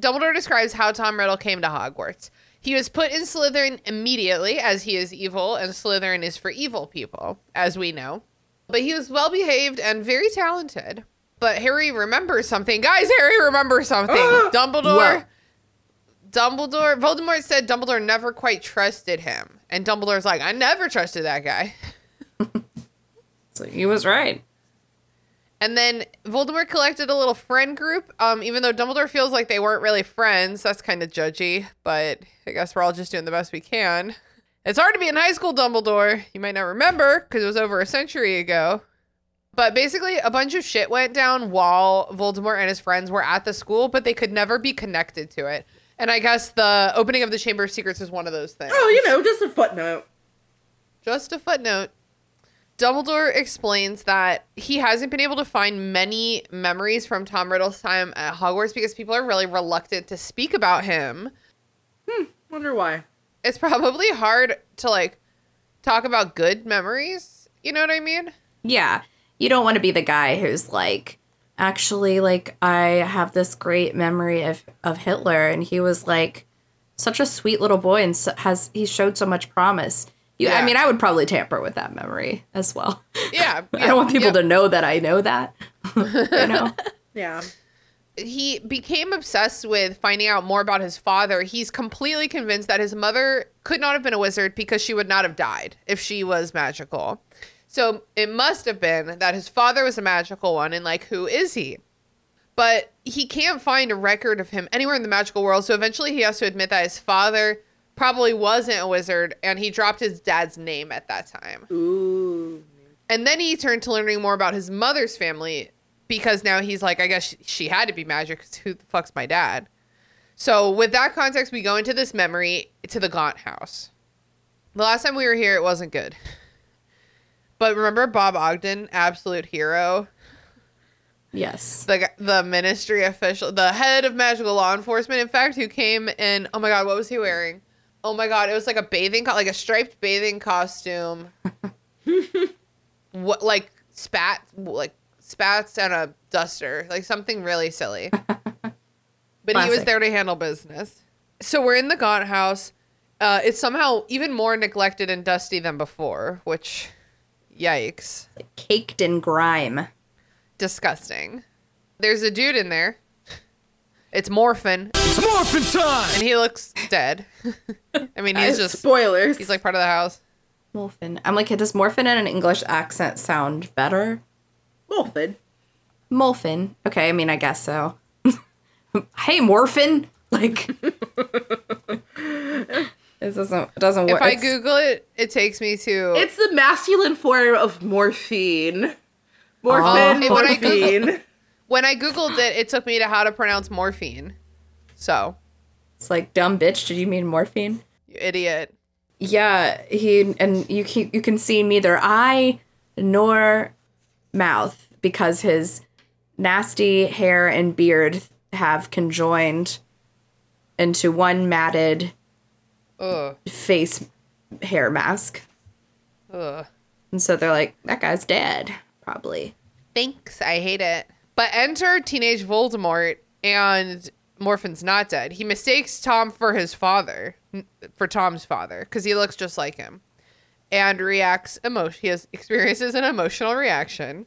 Dumbledore describes how Tom Riddle came to Hogwarts. He was put in Slytherin immediately, as he is evil, and Slytherin is for evil people, as we know. But he was well behaved and very talented. But Harry remembers something. Guys, Harry remembers something. [GASPS] Dumbledore.
Whoa.
Dumbledore. Voldemort said Dumbledore never quite trusted him. And Dumbledore's like, I never trusted that guy. [LAUGHS]
So he was right.
And then Voldemort collected a little friend group. Um, even though Dumbledore feels like they weren't really friends, that's kind of judgy. But I guess we're all just doing the best we can. It's hard to be in high school, Dumbledore. You might not remember because it was over a century ago. But basically, a bunch of shit went down while Voldemort and his friends were at the school, but they could never be connected to it. And I guess the opening of the Chamber of Secrets is one of those things.
Oh, you know, just a footnote.
Just a footnote. Dumbledore explains that he hasn't been able to find many memories from Tom Riddle's time at Hogwarts because people are really reluctant to speak about him.
Hmm, wonder why.
It's probably hard to like talk about good memories. You know what I mean?
Yeah. You don't want to be the guy who's like, actually, like, I have this great memory of, of Hitler, and he was like such a sweet little boy and so, has he showed so much promise. You, I mean, I would probably tamper with that memory as well.
Yeah. [LAUGHS]
I don't want people to know that I know that. [LAUGHS] you know? [LAUGHS]
Yeah.
he became obsessed with finding out more about his father. He's completely convinced that his mother could not have been a wizard because she would not have died if she was magical. So it must have been that his father was a magical one, and like, who is he? But he can't find a record of him anywhere in the magical world. So eventually he has to admit that his father probably wasn't a wizard and he dropped his dad's name at that time.
Ooh.
And then he turned to learning more about his mother's family because now he's like, I guess she, had to be magic 'cause who the fuck's my dad? So, with that context, we go into this memory to the Gaunt house. The last time we were here, it wasn't good. But remember Bob Ogden, absolute hero?
Yes.
The, the ministry official, the head of magical law enforcement, in fact, who came in. Oh my God, what was he wearing? Oh my God, it was like a bathing, co- like a striped bathing costume. [LAUGHS] what like spat like spats and a duster like something really silly. [LAUGHS] But he was there to handle business. So we're in the gaunt house. Uh, it's somehow even more neglected and dusty than before which yikes.
Caked in grime.
disgusting. There's a dude in there it's morphin
It's morphin' time!
and he looks dead [LAUGHS] i mean he's
Uh,
just
spoilers.
he's like part of the house
Morphin. I'm like, does morphin in an English accent sound better?
Wolfed.
Morphin. Okay, I mean, I guess so. [LAUGHS] hey, morphin. Like, [LAUGHS] it doesn't it doesn't work.
if i
It's-
google it it takes me to
It's the masculine form of morphine. Morphin,
Oh. Hey, when I
morphine.
When I googled it, it took me to how to pronounce morphine. So,
It's like dumb bitch. Did you mean morphine?
you idiot.
Yeah, he and you can you can see neither eye nor mouth because his nasty hair and beard have conjoined into one matted
Ugh.
face hair mask.
Ugh.
And so they're like, that guy's dead, probably.
Thanks. I hate it. But enter teenage Voldemort, and Morphin's not dead. He mistakes Tom for his father, for Tom's father, because he looks just like him, and reacts emotion. He has experiences an emotional reaction.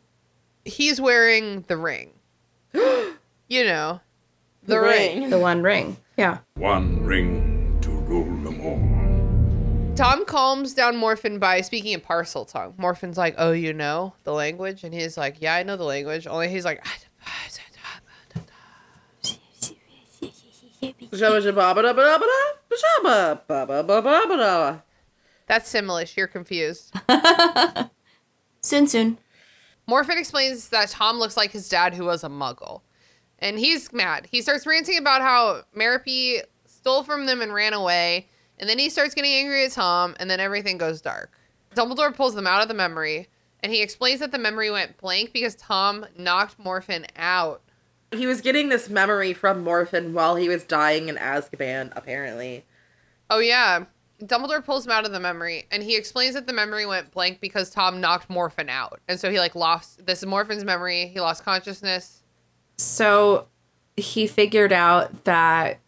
He's wearing the ring. [GASPS] you know, the,
The
ring.
ring.
The one ring. Yeah.
One ring to rule them all.
Tom calms down Morphin by speaking in Parseltongue. Morphin's like, "Oh, you know the language," and he's like, "Yeah, I know the language." Only he's like,
ah, da.
"That's Simlish. You're confused." [LAUGHS]
Soon, soon.
Morphin explains that Tom looks like his dad, who was a Muggle, and he's mad. He starts ranting about how Merope stole from them and ran away, and then he starts getting angry at Tom, and then everything goes dark. Dumbledore pulls them out of the memory, and he explains that the memory went blank because Tom knocked Morphin out.
He was getting this memory from Morphin while he was dying in Azkaban, apparently.
Oh yeah. Dumbledore pulls him out of the memory and he explains that the memory went blank because Tom knocked Morphin out. And so he like lost this is Morphin's memory. He lost consciousness.
So he figured out that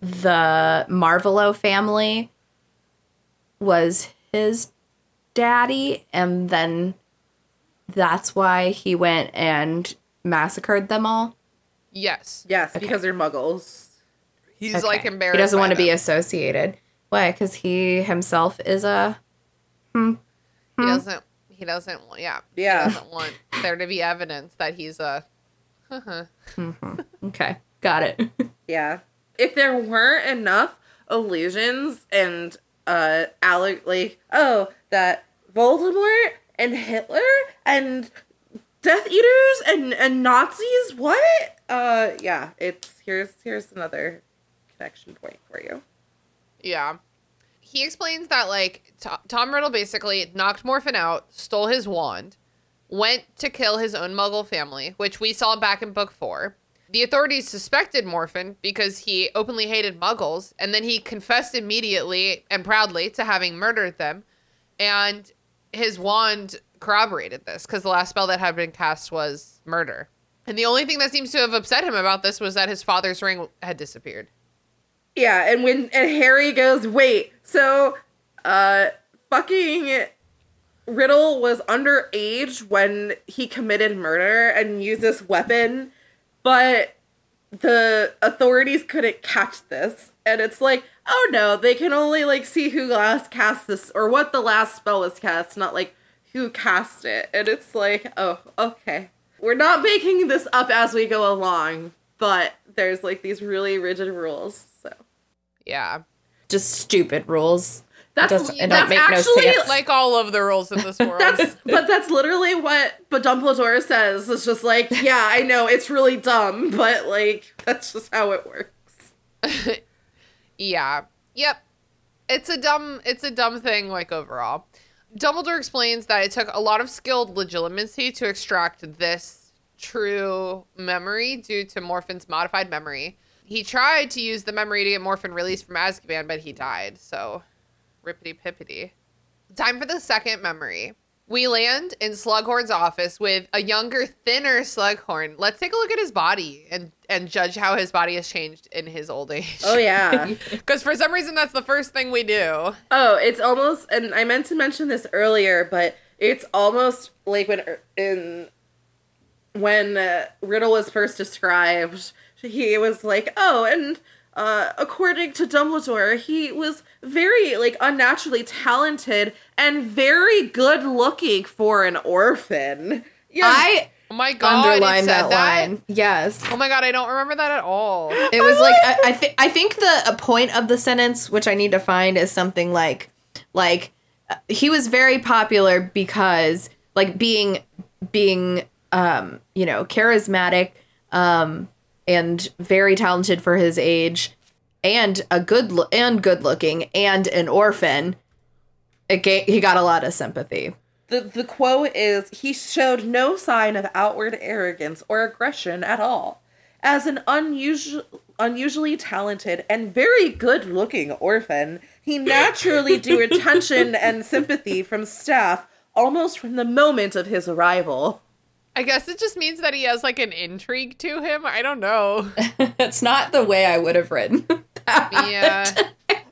the Marvolo family was his daddy, and then that's why he went and massacred them all.
Yes.
Yes, because they're muggles.
He's
Okay.
like embarrassed.
He doesn't
by
want to be associated. Why? Because he himself is a. Hmm, hmm.
he doesn't he He doesn't want. Yeah.
Yeah.
He doesn't want there to be evidence that he's a. [LAUGHS] Mm-hmm.
Okay, got it.
Yeah. If there weren't enough illusions and uh Alec like oh that Voldemort and Hitler and Death Eaters and and Nazis what? Uh yeah, it's here's here's another connection point for you.
Yeah. He explains that like Tom Riddle basically knocked Morphin out, stole his wand, went to kill his own Muggle family, which we saw back in book four. The authorities suspected Morphin because he openly hated Muggles, and then he confessed immediately and proudly to having murdered them. And his wand corroborated this because the last spell that had been cast was murder. And the only thing that seems to have upset him about this was that his father's ring had disappeared.
Yeah, and when and Harry goes, "Wait, so uh fucking Riddle was underage when he committed murder and used this weapon, but the authorities couldn't catch this." And it's like, "Oh no, they can only like see who last cast this or what the last spell was cast, not like who cast it." And it's like, "Oh, okay. We're not making this up as we go along, but there's like these really rigid rules." So
Yeah.
Just stupid rules.
That's
it
that's
no
actually
sense.
like all of the rules in this [LAUGHS] world.
that's but that's literally what but Dumbledore says. It's just like, yeah, I know it's really dumb, but like that's just how it works. [LAUGHS]
yeah. Yep. It's a dumb it's a dumb thing like overall. Dumbledore explains that it took a lot of skilled Legilimency to extract this true memory due to Morphin's modified memory. He tried to use the memory to get Morphin released from Azkaban, but he died. So, rippity pippity. Time for the second memory. We land in Slughorn's office with a younger, thinner Slughorn. Let's take a look at his body and and judge how his body has changed in his old age.
Oh yeah. [LAUGHS]
Because for some reason, that's the first thing we do.
oh, it's almost and I meant to mention this earlier, but it's almost like when in when uh, Riddle was first described, he was like, "Oh, and uh, according to Dumbledore, he was very like unnaturally talented and very good looking for an orphan." Yeah,
I
Oh my god!
underline
said
that, line. Yes.
Oh my god! I don't remember that at all.
It was like I, I think I think the a point of the sentence, which I need to find, is something like like uh, he was very popular because like being being um you know charismatic um and very talented for his age and a good lo- and good looking and an orphan. Ga- he got a lot of sympathy.
The, the quote is He showed no sign of outward arrogance or aggression at all. As an unusual, unusually talented and very good looking orphan, he naturally drew attention and sympathy from staff almost from the moment of his arrival.
I guess it just means that he has like an intrigue to him. I don't know. [LAUGHS]
It's not the way I would have written. That.
Yeah.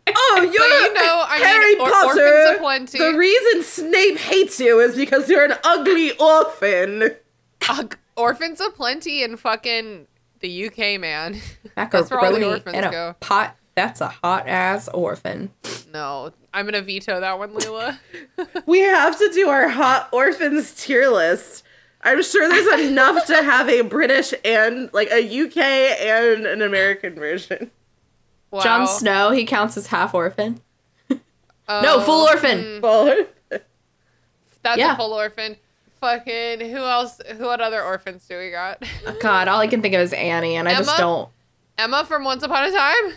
Oh, you're
you know, I mean,
Harry
or-
Potter.
orphans.
The reason Snape hates you is because you're an ugly orphan.
Ugh, orphans aplenty in fucking the UK, man. [LAUGHS]
Macaroni
That's where all the orphans
and a
go.
pot. That's a hot ass orphan.
No, I'm gonna veto that one, Lelia. [LAUGHS]
We have to do our hot orphans tier list. I'm sure there's enough to have a British and like a UK and an American version.
Wow.
Jon Snow, he counts as half orphan. [LAUGHS] no,
Oh,
full um, orphan.
Well,
That's
Yeah.
a full orphan. Fucking who else? Who what other orphans do we got?
God, all I can think of is Annie, and I just don't.
Emma from Once Upon a Time.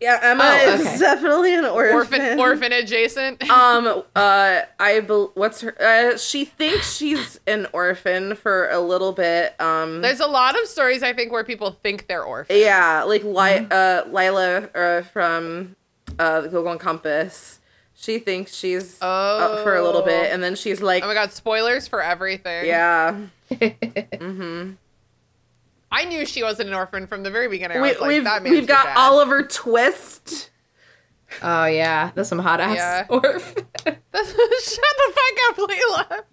Yeah, Emma
Oh,
is
okay.
definitely an orphan.
Orphan, [LAUGHS] orphan adjacent.
Um, uh, I bel what's her? Uh, she thinks she's an orphan for a little bit. Um,
There's a lot of stories I think where people think they're orphans.
yeah, like Li- uh, Lyra uh, from uh, the Golden Compass. She thinks she's uh, for a little bit, and then she's like,
Oh my god! Spoilers for everything.
yeah. [LAUGHS]
I knew she wasn't an orphan from the very beginning. I
We,
was like,
we've
that man's
we've got
bad.
Oliver Twist.
Oh yeah, that's some hot ass
Yeah. [LAUGHS]
orphan. [LAUGHS]
Shut the fuck up, Lelia.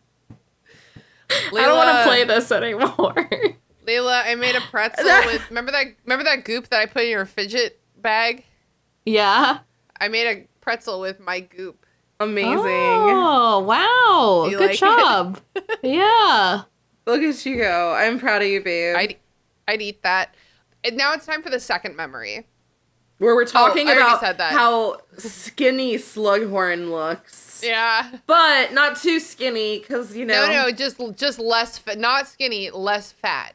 I don't want to play this anymore. [LAUGHS]
Lelia, I made a pretzel with. Remember that? Remember that goop that I put in your fidget bag?
yeah.
I made a pretzel with my goop.
Amazing.
Oh, wow. Good
like
job. yeah.
Look at you go. I'm proud of you, babe.
I'd, I'd eat that. And now it's time for the second memory.
Where we're oh, talking
I already
about how skinny Slughorn looks.
Yeah.
But not too skinny, because, you know.
No, no, just just less, fa- not skinny, less fat.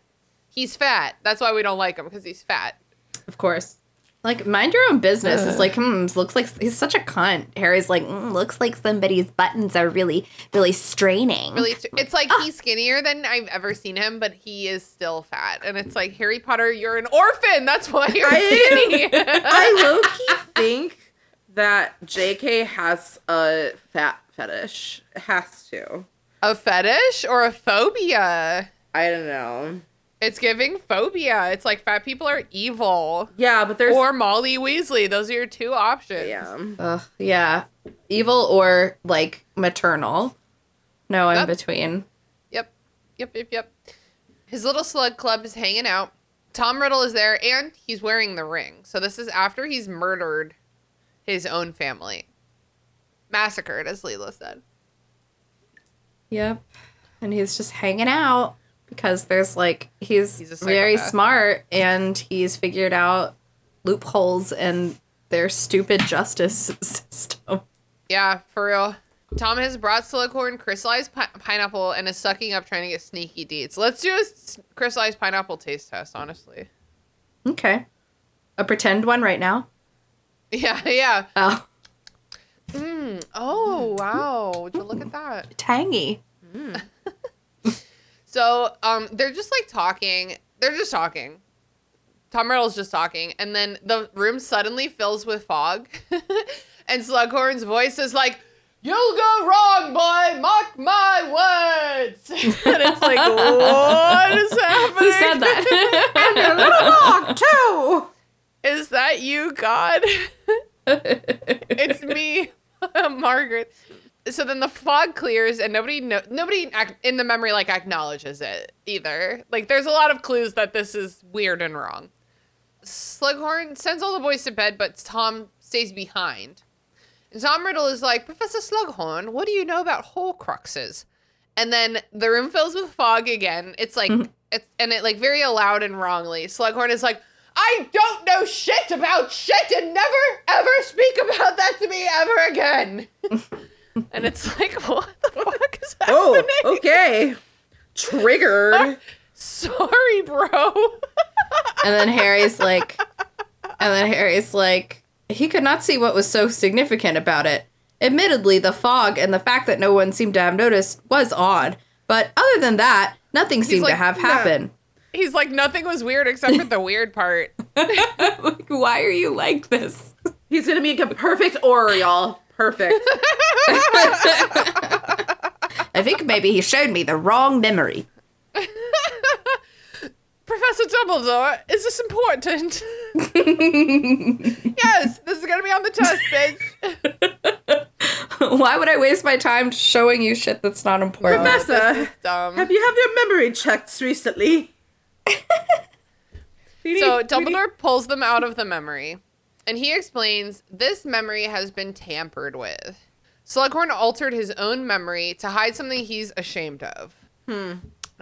He's fat. That's why we don't like him because he's fat.
Of course. Like, mind your own business. It's like, hmm, looks like he's such a cunt. Harry's like, mm, looks like somebody's buttons are really, really straining.
Really, it's like he's skinnier than I've ever seen him, but he is still fat. And it's like Harry Potter, you're an orphan. That's why you're
I-
skinny. [LAUGHS]
I [LAUGHS] low key think that JK has a fat fetish. Has to.
a fetish or a phobia?
I don't know.
It's giving phobia. It's like fat people are evil.
Yeah, but there's.
Or Molly Weasley. Those are your two options.
yeah.
Ugh, yeah. Evil or like maternal. No in
Yep.
between.
Yep. Yep, yep, yep. His little slug club is hanging out. Tom Riddle is there and he's wearing the ring. So this is after he's murdered his own family. Massacred, as Lelia said.
Yep. And he's just hanging out because there's like he's,
He's
very smart and he's figured out loopholes in their stupid justice [LAUGHS] system.
Yeah, for real. Tom has brought Slughorn crystallized pi- pineapple and is sucking up trying to get sneaky deeds. Let's do a s- crystallized pineapple taste test, honestly.
Okay. A pretend one right now. [LAUGHS]
Yeah, yeah.
Oh,
Mm. Oh, wow. Would you look at that?
tangy.
So, um, they're just like talking. They're just talking. Tom Riddle's just talking, and then the room suddenly fills with fog, [LAUGHS] and Slughorn's voice is like, "You'll go wrong, boy. Mark my words." [LAUGHS] and it's like, [LAUGHS] what is happening?
Who said that?
and a little dog too.
Is that you, God? it's me, Margaret. So then the fog clears, and nobody know nobody in the memory like acknowledges it either. Like there's a lot of clues that this is weird and wrong. Slughorn sends all the boys to bed, but Tom stays behind. And Tom Riddle is like, Professor Slughorn, what do you know about Horcruxes? And then the room fills with fog again. It's like [LAUGHS] it's and it like very loud and wrongly. Slughorn is like, I don't know shit about shit and never ever speak about that to me ever again. [LAUGHS] and it's like, [LAUGHS] what the oh. fuck is oh, happening?
Oh, okay. Triggered. [LAUGHS]
Sorry, bro.
And then Harry's like, and then Harry's like, he could not see what was so significant about it. Admittedly, the fog and the fact that no one seemed to have noticed was odd, but other than that, nothing seemed to have
"Nah."
happened.
He's like, nothing was weird except for the weird part. [LAUGHS]
like, why are you like this?
He's gonna make a perfect Auror, y'all. Perfect. [LAUGHS]
I think maybe he showed me the wrong memory.
Professor Dumbledore, is this important? [LAUGHS] yes, this is gonna be on the test, bitch.
why would I waste my time showing you shit that's not important?
Professor,
Dumb.
have you had your memory checks recently? [LAUGHS]
So
need- we
Dumbledore pulls them out of the memory, and he explains this memory has been tampered with. Slughorn altered his own memory to hide something he's ashamed of. Hmm.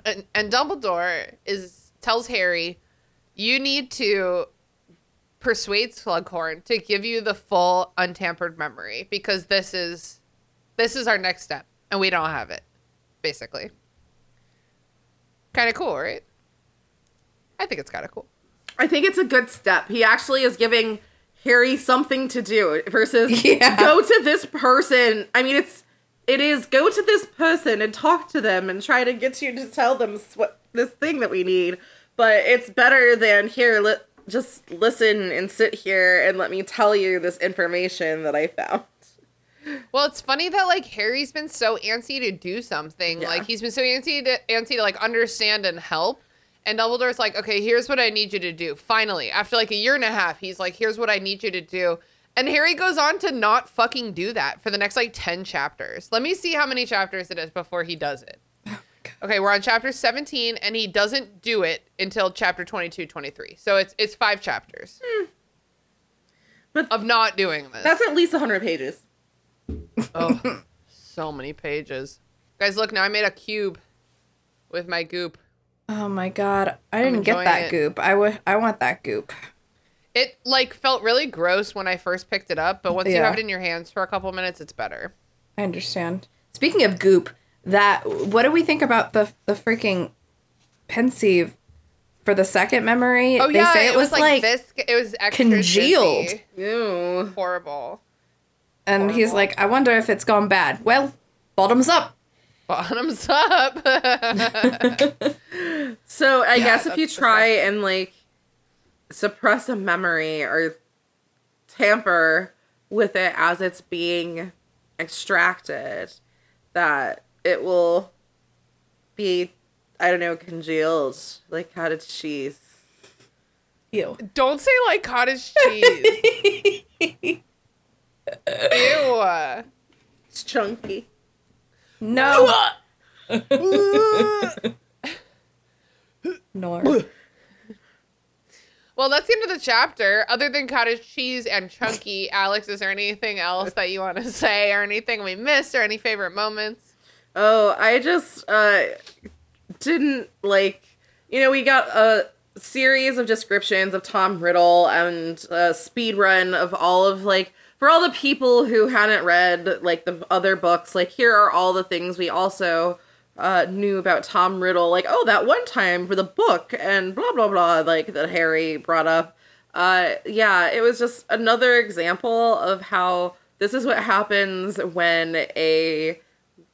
And, and Dumbledore is tells Harry, "You need to persuade Slughorn to give you the full untampered memory because this is this is our next step, and we don't have it." Basically, kind of cool, right? I think it's kind of cool.
I think it's a good step. He actually is giving Harry something to do versus [LAUGHS]
Yeah.
go to this person. I mean, it's it is go to this person and talk to them and try to get you to tell them what this thing that we need. But it's better than here. Li- just listen and sit here and let me tell you this information that I found.
Well, it's funny that like Harry's been so antsy to do something.
Yeah.
Like he's been so antsy to antsy to like understand and help. And Dumbledore's like, okay, here's what I need you to do. Finally, after like a year and a half, he's like, here's what I need you to do. And Harry goes on to not fucking do that for the next like 10 chapters. Let me see how many chapters it is before he does it. [LAUGHS] Okay, we're on chapter 17 and he doesn't do it until chapter 22, 23. So it's it's 5 chapters. Hmm.
But-
of not doing this.
That's at least 100 pages.
Oh, [LAUGHS] so many pages. Guys, look, now I made a cube with my goop.
Oh my god, I didn't get that
it.
goop. I wa- I want that goop.
It like felt really gross when I first picked it up, but once you have it in your hands for a couple minutes, it's better.
I understand. Speaking of goop, that what do we think about the the freaking Pensieve for the second memory?
Oh
they
yeah,
say
it, was, like, this. It was extra
congealed.
Ew.
Horrible.
and he's like, I wonder if it's gone bad. Well, bottoms up.
Bottoms up. [LAUGHS] [LAUGHS]
So I guess if you try and like suppress a memory or tamper with it as it's being extracted, that it will be I don't know congealed like cottage cheese.
Ew.
Don't say like cottage cheese. [LAUGHS] Ew.
It's chunky.
No. [LAUGHS] Nor. [LAUGHS]
Well, that's the end of the chapter. Other than cottage cheese and chunky, [LAUGHS] Alex, is there anything else that you want to say, or anything we missed, or any favorite moments?
Oh, I just uh didn't like you know, we got a series of descriptions of Tom Riddle and a speed run of all of like for all the people who hadn't read like the other books, like here are all the things we also uh knew about Tom Riddle, like oh that one time for the book and blah blah blah like that Harry brought up. Uh yeah, it was just another example of how this is what happens when a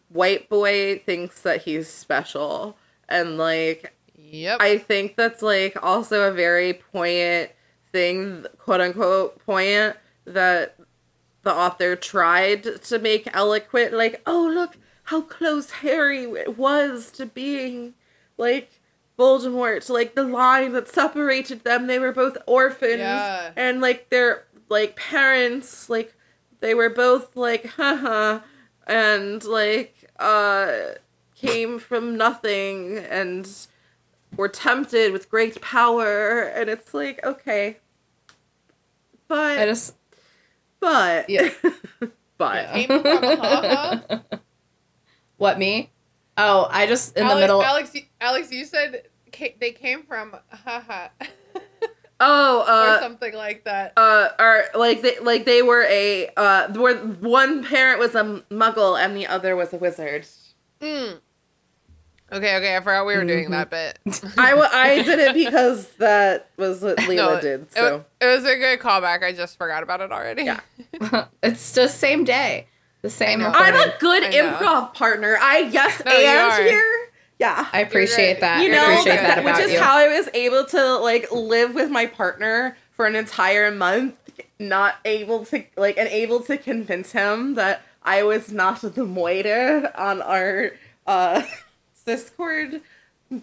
white boy thinks that he's special and like
Yep.
i think that's like also a very poignant thing quote unquote poignant that the author tried to make eloquent like oh look how close harry w- was to being like voldemort like the line that separated them they were both orphans
Yeah.
and like their like parents like they were both like haha and like uh came from nothing and were tempted with great power and it's like okay but
I just
but
Yeah. [LAUGHS]
but
Came from, uh-huh.
What me? Oh, I just in
Alex,
the middle.
Alex, you- Alex, you said they came from haha [LAUGHS]
oh
or
uh
something like that.
uh or like they like they were a uh where one parent was a muggle and the other was a wizard
Mm. Okay, okay, I forgot we were doing
Mm-hmm.
that bit. [LAUGHS]
I, wa- I did it because that was what [LAUGHS] Lelia
No,
did
it,
so
it was a good callback. I just forgot about it already.
Yeah.
it's the same day. The same.
I'm a good improv partner. I yes
No,
and here. Yeah.
I appreciate
great.
that.
you
I
know,
appreciate that,
that-
about
which is
you.
how I was able to like live with my partner for an entire month, not able to like and able to convince him that I was not the moiter on our uh [LAUGHS] Discord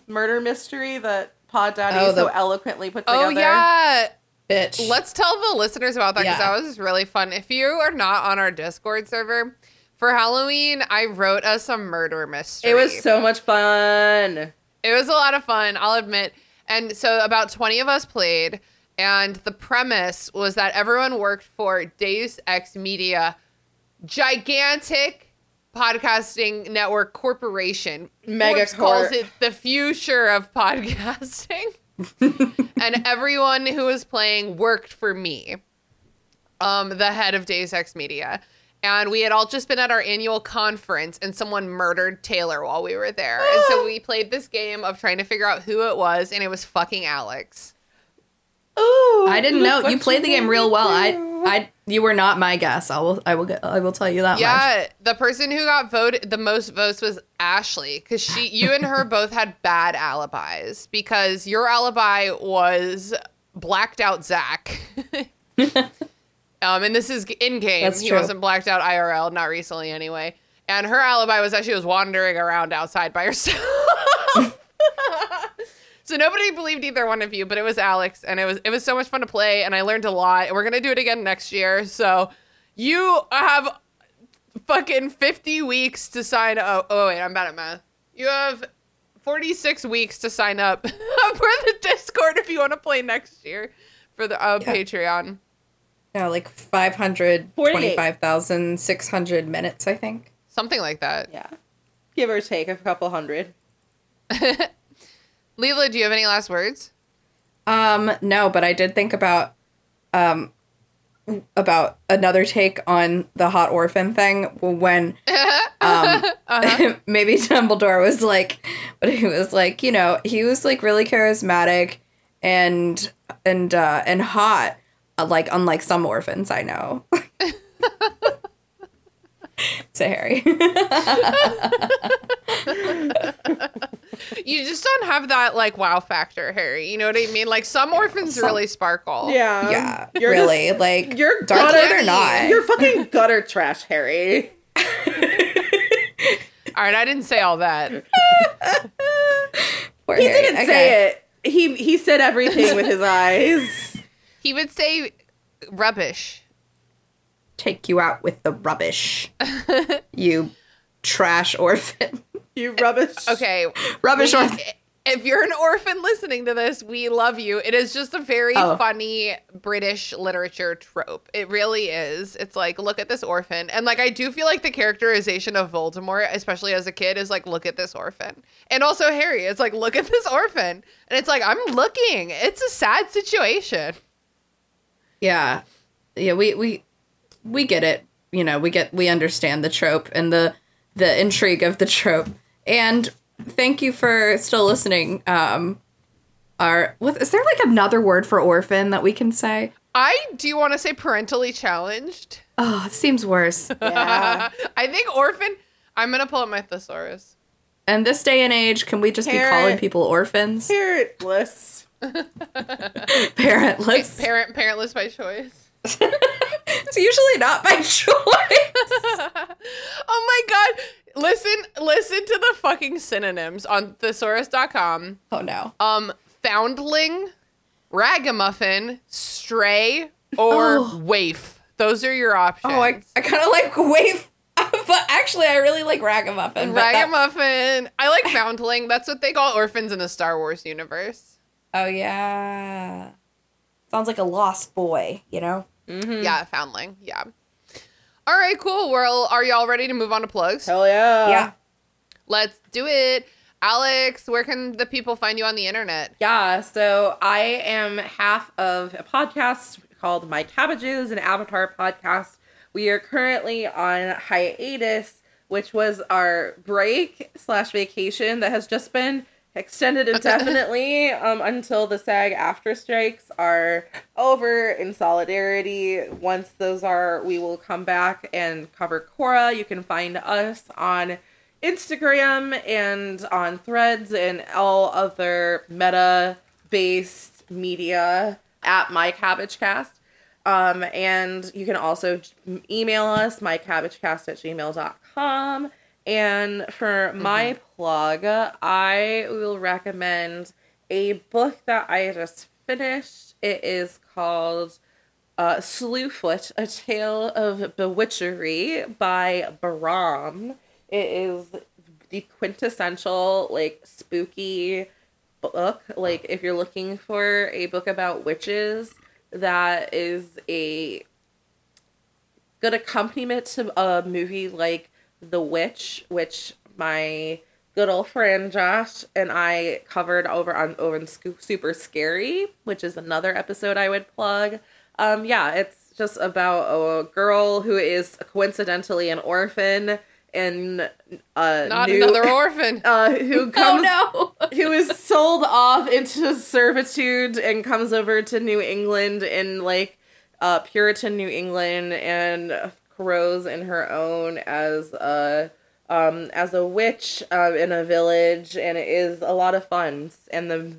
murder mystery that Pod Daddy
Oh, the-
so eloquently put together.
Oh yeah.
Bitch.
Let's tell the listeners about that because
Yeah.
that was really fun. If you are not on our Discord server, for Halloween, I wrote us a murder mystery.
It was so much fun.
It was a lot of fun, I'll admit. And so about 20 of us played, and the premise was that everyone worked for Deus Ex Media, gigantic podcasting network corporation.
Megacorp.
Forbes calls it the future of podcasting. [LAUGHS] and everyone who was playing worked for me, um, the head of Deus Ex Media. And we had all just been at our annual conference, and someone murdered Taylor while we were there. and so [GASPS] we played this game of trying to figure out who it was, and it was fucking Alex.
Ooh,
I didn't know you played the game real well. I. I, you were not my guess. I will, I will, get, I will tell you that much.
Yeah, the person who got voted the most votes was Ashley because she, you and her [LAUGHS] both had bad alibis because your alibi was blacked out Zach. [LAUGHS] um, and this is in game. He
true.
wasn't blacked out IRL, not recently anyway. And her alibi was that she was wandering around outside by herself. So nobody believed either one of you, but it was Alex, and it was it was so much fun to play, and I learned a lot. And we're gonna do it again next year. So you have fucking fifty weeks to sign up. Oh wait, I'm bad at math. You have forty six weeks to sign up [LAUGHS] for the Discord if you want to play next year for the uh,
Yeah.
Patreon.
No, like 525,600 minutes, I think.
Something like that.
Yeah. Give or take a couple hundred. [LAUGHS]
Lelia, do you have any last words?
Um, no, but I did think about um about another take on the hot orphan thing when [LAUGHS] um [LAUGHS] [LAUGHS] maybe Dumbledore was like but he was like, you know, he was like really charismatic and and uh and hot uh, like unlike some orphans I know. [LAUGHS] to Harry. [LAUGHS]
You just don't have that like wow factor, Harry. You know what I mean? Like some orphans
some-
really sparkle.
Yeah.
yeah,
You're
really.
just-
like
you're
dark
gutter-
Knight or not.
You're fucking gutter trash, Harry.
All right, I didn't say all that. [LAUGHS]
He
Harry.
didn't
Okay.
say it. He he said everything with his eyes.
He would say rubbish.
Take you out with the rubbish. [LAUGHS] you trash orphan.
You rubbish.
Okay.
Rubbish
we-
orphan.
If you're an orphan listening to this, we love you. It is just a very
Oh.
funny British literature trope. It really is. It's like, look at this orphan. And like, I do feel like the characterization of Voldemort, especially as a kid, is like, look at this orphan. And also Harry, it's like, look at this orphan. And it's like, I'm looking. It's a sad situation.
Yeah. Yeah, we we we get it. You know, we get we understand the trope and the the intrigue of the trope. And thank you for still listening. Um our what is there like another word for orphan that we can say?
I do want to say parentally challenged.
Oh, it seems worse. [LAUGHS]
Yeah. [LAUGHS]
I think orphan. I'm gonna pull up my thesaurus.
and this day and age, can we just be calling people orphans?
Parentless. [LAUGHS]
Parentless.
Parent, parentless by choice. [LAUGHS]
it's usually not by [LAUGHS] choice. [LAUGHS]
Oh my god! Listen, listen to the fucking synonyms on thesaurus.com.
oh no.
Um, foundling, ragamuffin, stray, or
Oh.
waif. Those are your options.
Oh, I, I kind of like waif but actually, I really like ragamuffin. but that-
Ragamuffin. I like foundling. That's what they call orphans in the Star Wars universe.
oh yeah, sounds like a lost boy. You know.
Mm-hmm.
Yeah, foundling. Yeah. All right, cool. Well, are y'all ready to move on to plugs?
Hell yeah.
yeah.
Let's do it. Alex, where can the people find you on the internet?
Yeah, so I am half of a podcast called My Cabbages, an Avatar podcast. We are currently on hiatus, which was our break slash vacation that has just been extended [LAUGHS] indefinitely um, until the SAG-AFTRA strikes are over in solidarity. Once those are, we will come back and cover Korra. You can find us on Instagram and on threads and all other meta based media at my cabbage cast. Um, and you can also email us, mycabbagecast at gmail.com. And for my plug, I will recommend a book that I just finished. It is called uh, Slewfoot, A Tale of Bewitchery by Brom. It is the quintessential, like, spooky book. Like, if you're looking for a book about witches that is a good accompaniment to a movie like The Witch, which my good old friend Josh and I covered over on over in Super Scary, which is another episode I would plug. Um, yeah, it's just about a girl who is coincidentally an orphan and uh,
Not
new,
another [LAUGHS] orphan.
uh, who [LAUGHS] comes
oh no.
who is sold off into servitude and comes over to New England in like uh, Puritan New England and grows in her own as a um, as a witch uh, in a village, and it is a lot of fun. And the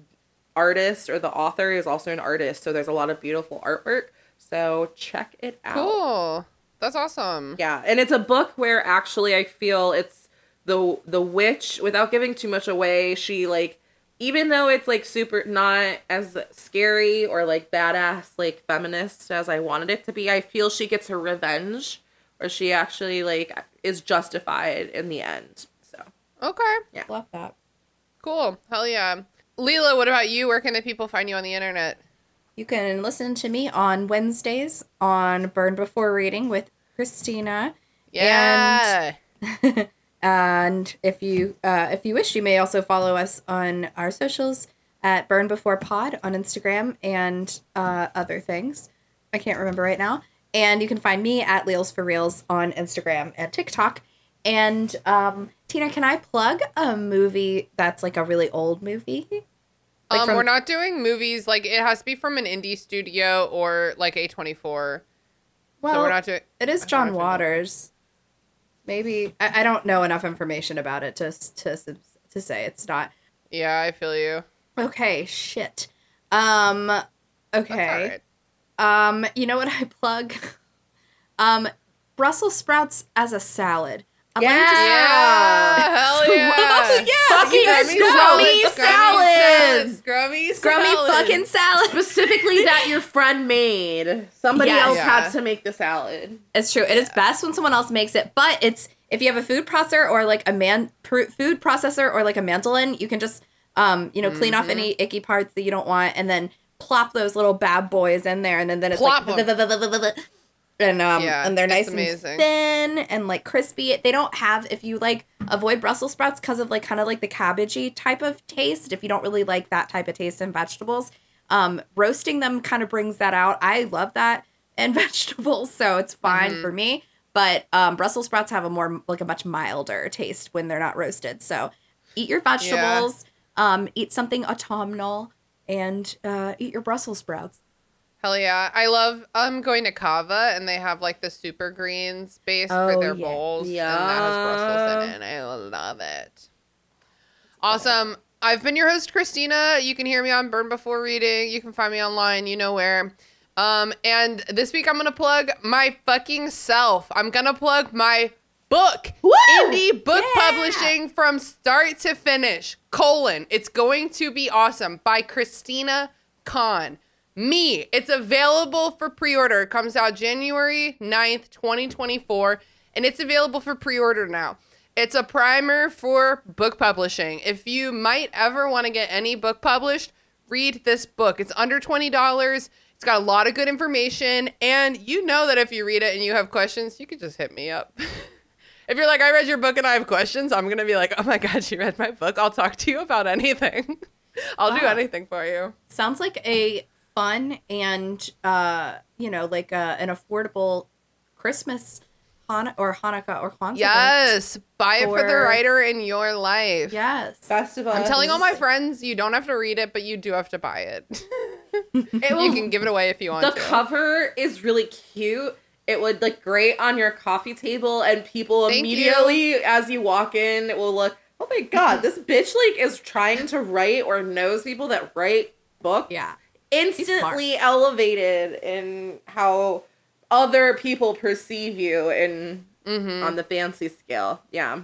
artist or the author is also an artist, so there's a lot of beautiful artwork. So check it out.
Cool. That's awesome.
Yeah, and it's a book where actually I feel it's the the witch without giving too much away. She like even though it's like super not as scary or like badass like feminist as I wanted it to be, I feel she gets her revenge or she actually like is justified in the end. So
Okay.
yeah, Love that.
Cool. Hell yeah. Lelia, what about you? Where can the people find you on the internet?
you can listen to me on Wednesdays on Burn Before Reading with Christina.
Yeah.
And [LAUGHS] if you uh, if you wish, you may also follow us on our socials at Burn Before Pod on Instagram and uh, other things. I can't remember right now. And you can find me at Leals for Reels on Instagram and TikTok. And um, Tina, can I plug a movie that's like a really old movie? Like
um,
from-
we're not doing movies like it has to be from an indie studio or like A24.
Well,
so we're not doing.
it is John
know if I know.
Waters. Maybe I, I don't know enough information about it to to to say it's not.
Yeah, I feel you.
Okay, shit. Um okay.
Alright.
Um you know what I [LAUGHS] plug? Um Brussels sprouts as a salad. Um, let me just-
Yeah, hell [LAUGHS] yeah. [LAUGHS]
yeah,
Fucking
you
scrummy
guys go.
Scrummy
Scrummy
salad.
fucking salad.
Specifically, that your friend made. Somebody
Yes.
else
Yeah.
had to make the salad.
It's true. It is best when someone else makes it, but it's if you have a food processor or like a man pr- food processor or like a mandolin, you can just um you know clean off any icky parts that you don't want, and then plop those little bad boys in there, and then then it's
Plop
like [LAUGHS] and um
Yeah,
and they're nice
amazing.
and thin and like crispy. They don't have if you like avoid Brussels sprouts because of like kind of like the cabbagey type of taste. If you don't really like that type of taste in vegetables, um, roasting them kind of brings that out. I love that in [LAUGHS] vegetables, so it's fine
Mm-hmm.
for me. But um, Brussels sprouts have a more like a much milder taste when they're not roasted. So eat your vegetables, um, eat something autumnal, and uh, eat your Brussels sprouts.
Hell yeah. I love um going to Cava and they have like the super greens base
Oh,
for their
yeah.
bowls. And that has Brussels in it. And I love it. Awesome. I've been your host, Christina. You can hear me on Burn Before Reading. You can find me online. You know where. Um, and this week I'm gonna plug my fucking self. I'm gonna plug my book. Indie book publishing from start to finish. Colon. It's going to be awesome by Christina Kann. Me. It's available for pre-order. It comes out January 9th, 2024, and it's available for pre-order now. It's a primer for book publishing. If you might ever want to get any book published, read this book. It's under $20. It's got a lot of good information, and you know that if you read it and you have questions, you could just hit me up. [LAUGHS] if you're like, I read your book and I have questions, I'm going to be like, oh my [LAUGHS] God, you read my book. I'll talk to you about anything. [LAUGHS] I'll do anything for you.
Sounds like a fun and uh, you know, like uh, an affordable Christmas Han- or Hanukkah or Kwanzaa.
Yes, buy it for the writer in your life.
Yes.
Best of
I'm telling all my friends, you don't have to read it, but you do have to buy it. [LAUGHS]
It
you can give it away if you want
the
to.
cover is really cute. It would look great on your coffee table, and people
Thank
immediately, as you walk in, it will look. Oh my god, [LAUGHS] this bitch like is trying to write or knows people that write books.
Yeah.
instantly elevated in how other people perceive you in
Mm-hmm.
on the fancy scale. Yeah.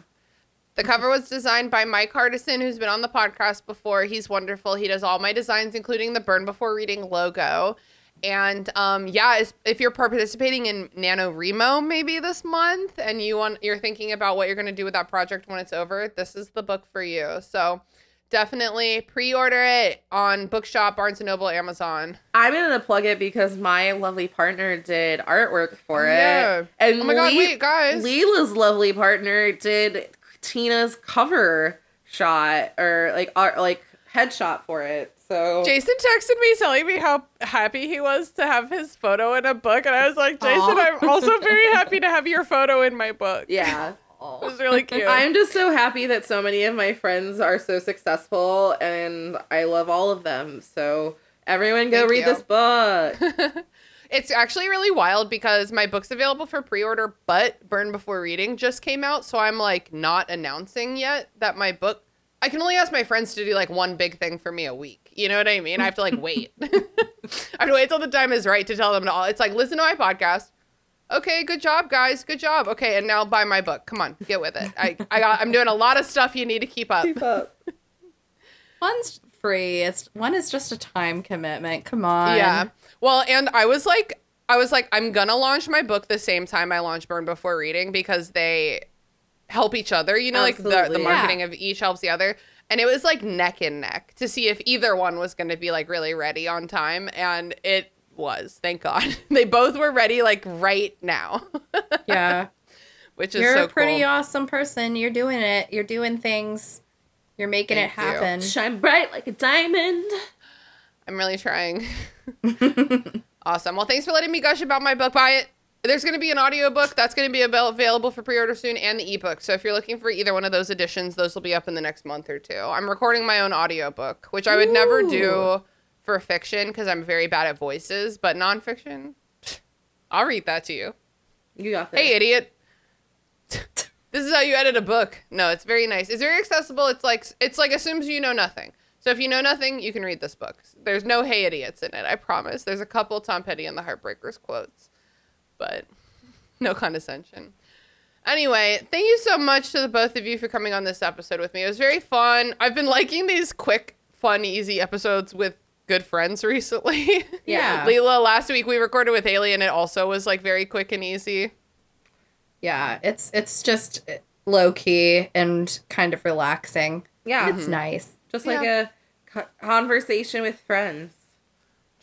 The cover was designed by Mike Hardison, who's been on the podcast before. He's wonderful. He does all my designs, including the Burn Before Reading logo. And um, yeah, if you're participating in NaNoWriMo maybe this month, and you want you're thinking about what you're going to do with that project when it's over, this is the book for you. So definitely pre-order it on Bookshop, Barnes and Noble, Amazon.
I'm gonna plug it because my lovely partner did artwork for
Oh,
it.
yeah.
And
Oh my God,
Lee-
wait, guys.
Lelia's lovely partner did Tina's cover shot or like art like headshot for it. So
Jason texted me telling me how happy he was to have his photo in a book, and I was like, Jason,
Aw.
I'm also [LAUGHS] very happy to have your photo in my book.
yeah. [LAUGHS]
It was really cute.
I'm just so happy that so many of my friends are so successful and I love all of them. So everyone go
Thank
read
you.
this book. [LAUGHS]
It's actually really wild because my book's available for pre-order, but Burn Before Reading just came out, so I'm like not announcing yet that my book. I can only ask my friends to do like one big thing for me a week. You know what I mean? I have to like wait. [LAUGHS] [LAUGHS] I have to wait till the time is right to tell them to all. It's like listen to my podcast. Okay, good job, guys. Good job. Okay, and now buy my book. Come on, get with it. I, I got. I'm doing a lot of stuff you need to keep up. [LAUGHS]
One's free. It's one is just a time commitment. Come on.
Yeah. Well, and I was like, I was like, I'm gonna launch my book the same time I launch Burn Before Reading because they help each other. You know, like the, the
Absolutely.
marketing of each helps the other. And it was like neck and neck to see if either one was going to be like really ready on time and it was thank god [LAUGHS] they both were ready like right now [LAUGHS]
Yeah.
which is
You're
so
a pretty
cool.
awesome person. You're doing it. You're doing things. You're making it
Thank you.
happen.
Shine bright like a diamond.
i'm really trying [LAUGHS] awesome well thanks for letting me gush about my book buy it there's going to be an audiobook that's going to be available for pre-order soon and the ebook. So if you're looking for either one of those editions those will be up in the next month or two. I'm recording my own audiobook which i would never do for fiction because i'm very bad at voices but nonfiction i'll read that to you.
You got this.
hey idiot. [LAUGHS] This is how you edit a book. No it's very nice. It's very accessible. It's like it's like assumes you know nothing. So if you know nothing you can read this book. There's no hey idiots in it. I promise. There's a couple tom petty and the heartbreakers quotes but no condescension anyway thank you so much to the both of you for coming on this episode with me it was very fun i've been liking these quick fun easy episodes with good friends [LAUGHS] recently
Yeah.
Lelia, last week we recorded with Haley and it also was like very quick and easy.
Yeah, it's it's just low key and kind of relaxing.
Yeah.
It's mm-hmm. nice.
Just like a conversation with friends.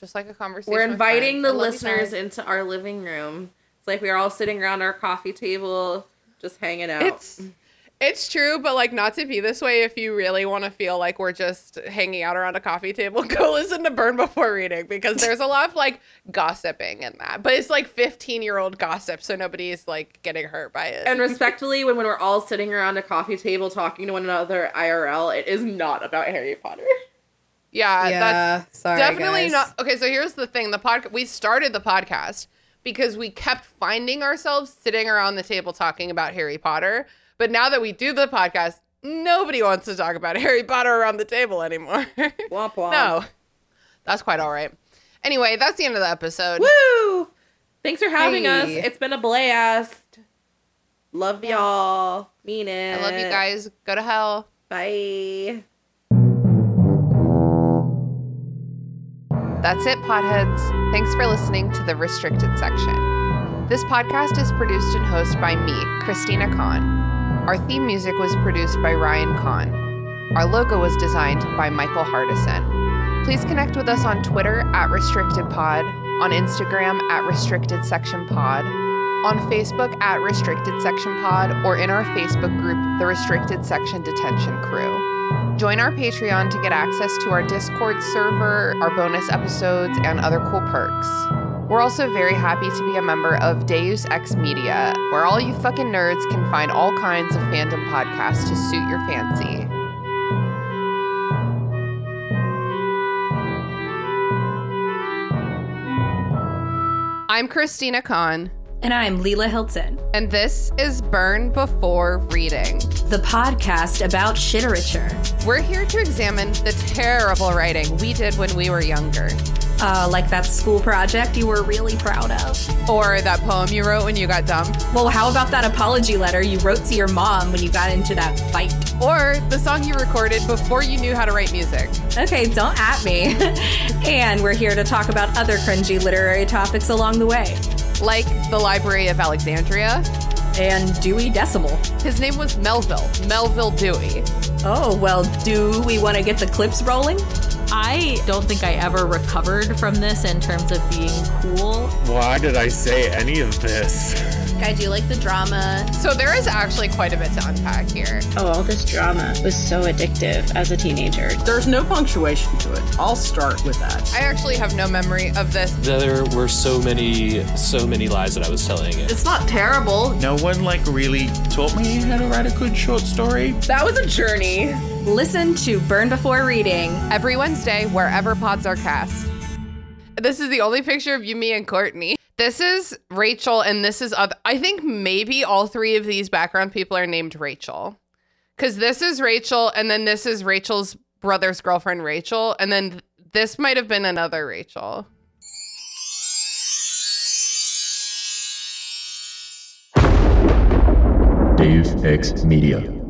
Just like a conversation.
We're inviting the
I love you
listeners into our living room. It's like we're all sitting around our coffee table, just hanging out.
It's it's true, but like not to be this way. If you really want to feel like we're just hanging out around a coffee table, [LAUGHS] go listen to Burn Before Reading because there's a lot of like gossiping in that. But it's like 15 year old gossip, so nobody's like getting hurt by it.
and respectfully, when, when we're all sitting around a coffee table talking to one another IRL, it is not about Harry Potter.
Yeah,
yeah,
that's
sorry,
definitely
guys.
not. Okay, so here's the thing: the podcast we started the podcast because we kept finding ourselves sitting around the table talking about Harry Potter. But now that we do the podcast, nobody wants to talk about [LAUGHS] Harry Potter around the table anymore. [LAUGHS]
Womp womp.
no, that's quite all right. Anyway, that's the end of the episode.
Woo! Thanks for having us. It's been a blast. Love y'all. Mean it.
I love you guys. Go to hell.
Bye.
That's it, potheads. Thanks for listening to the restricted section. This podcast is produced and hosted by me, Christina Kann. Our theme music was produced by Ryan Kann. Our logo was designed by Michael Hardison. Please connect with us on Twitter at RestrictedPod, on Instagram at Restricted Section Pod, on Facebook at Restricted Section Pod, or in our Facebook group, The Restricted Section Detention Crew. Join our Patreon to get access to our Discord server, our bonus episodes, and other cool perks. We're also very happy to be a member of Deus Ex Media, where all you fucking nerds can find all kinds of fandom podcasts to suit your fancy. I'm Christina Kann,
And I'm Lelia Hilton,
and this is Burn Before Reading.
the podcast about shiterature.
We're here to examine the terrible writing we did when we were younger,
Uh, like that school project you were really proud of.
or that poem you wrote when you got dumped,
Well, how about that apology letter you wrote to your mom when you got into that fight?
or the song you recorded before you knew how to write music.
Okay, don't at me. [LAUGHS] and we're here to talk about other cringy literary topics along the way.
Like the Library of Alexandria.
And Dewey Decimal.
His name was Melvil, Melvil Dewey.
Oh, well, do we want to get the clips rolling?
I don't think I ever recovered from this in terms of being cool.
Why did I say any of this?
I do like the drama.
So there is actually quite a bit to unpack here.
Oh, all this drama was so addictive as a teenager.
There's no punctuation to it. I'll start with that.
I actually have no memory of this.
There were so many, so many lies that I was telling it.
It's not terrible.
No one like really taught me how to write a good short story.
That was a journey.
Listen to Burn Before Reading.
Every Wednesday, wherever pods are cast. This is the only picture of you, me, and Courtney. This is Rachel, and this is other. I think maybe all three of these background people are named Rachel, because this is Rachel, and then this is Rachel's brother's girlfriend, Rachel, and then this might have been another Rachel.
Deus Ex Media.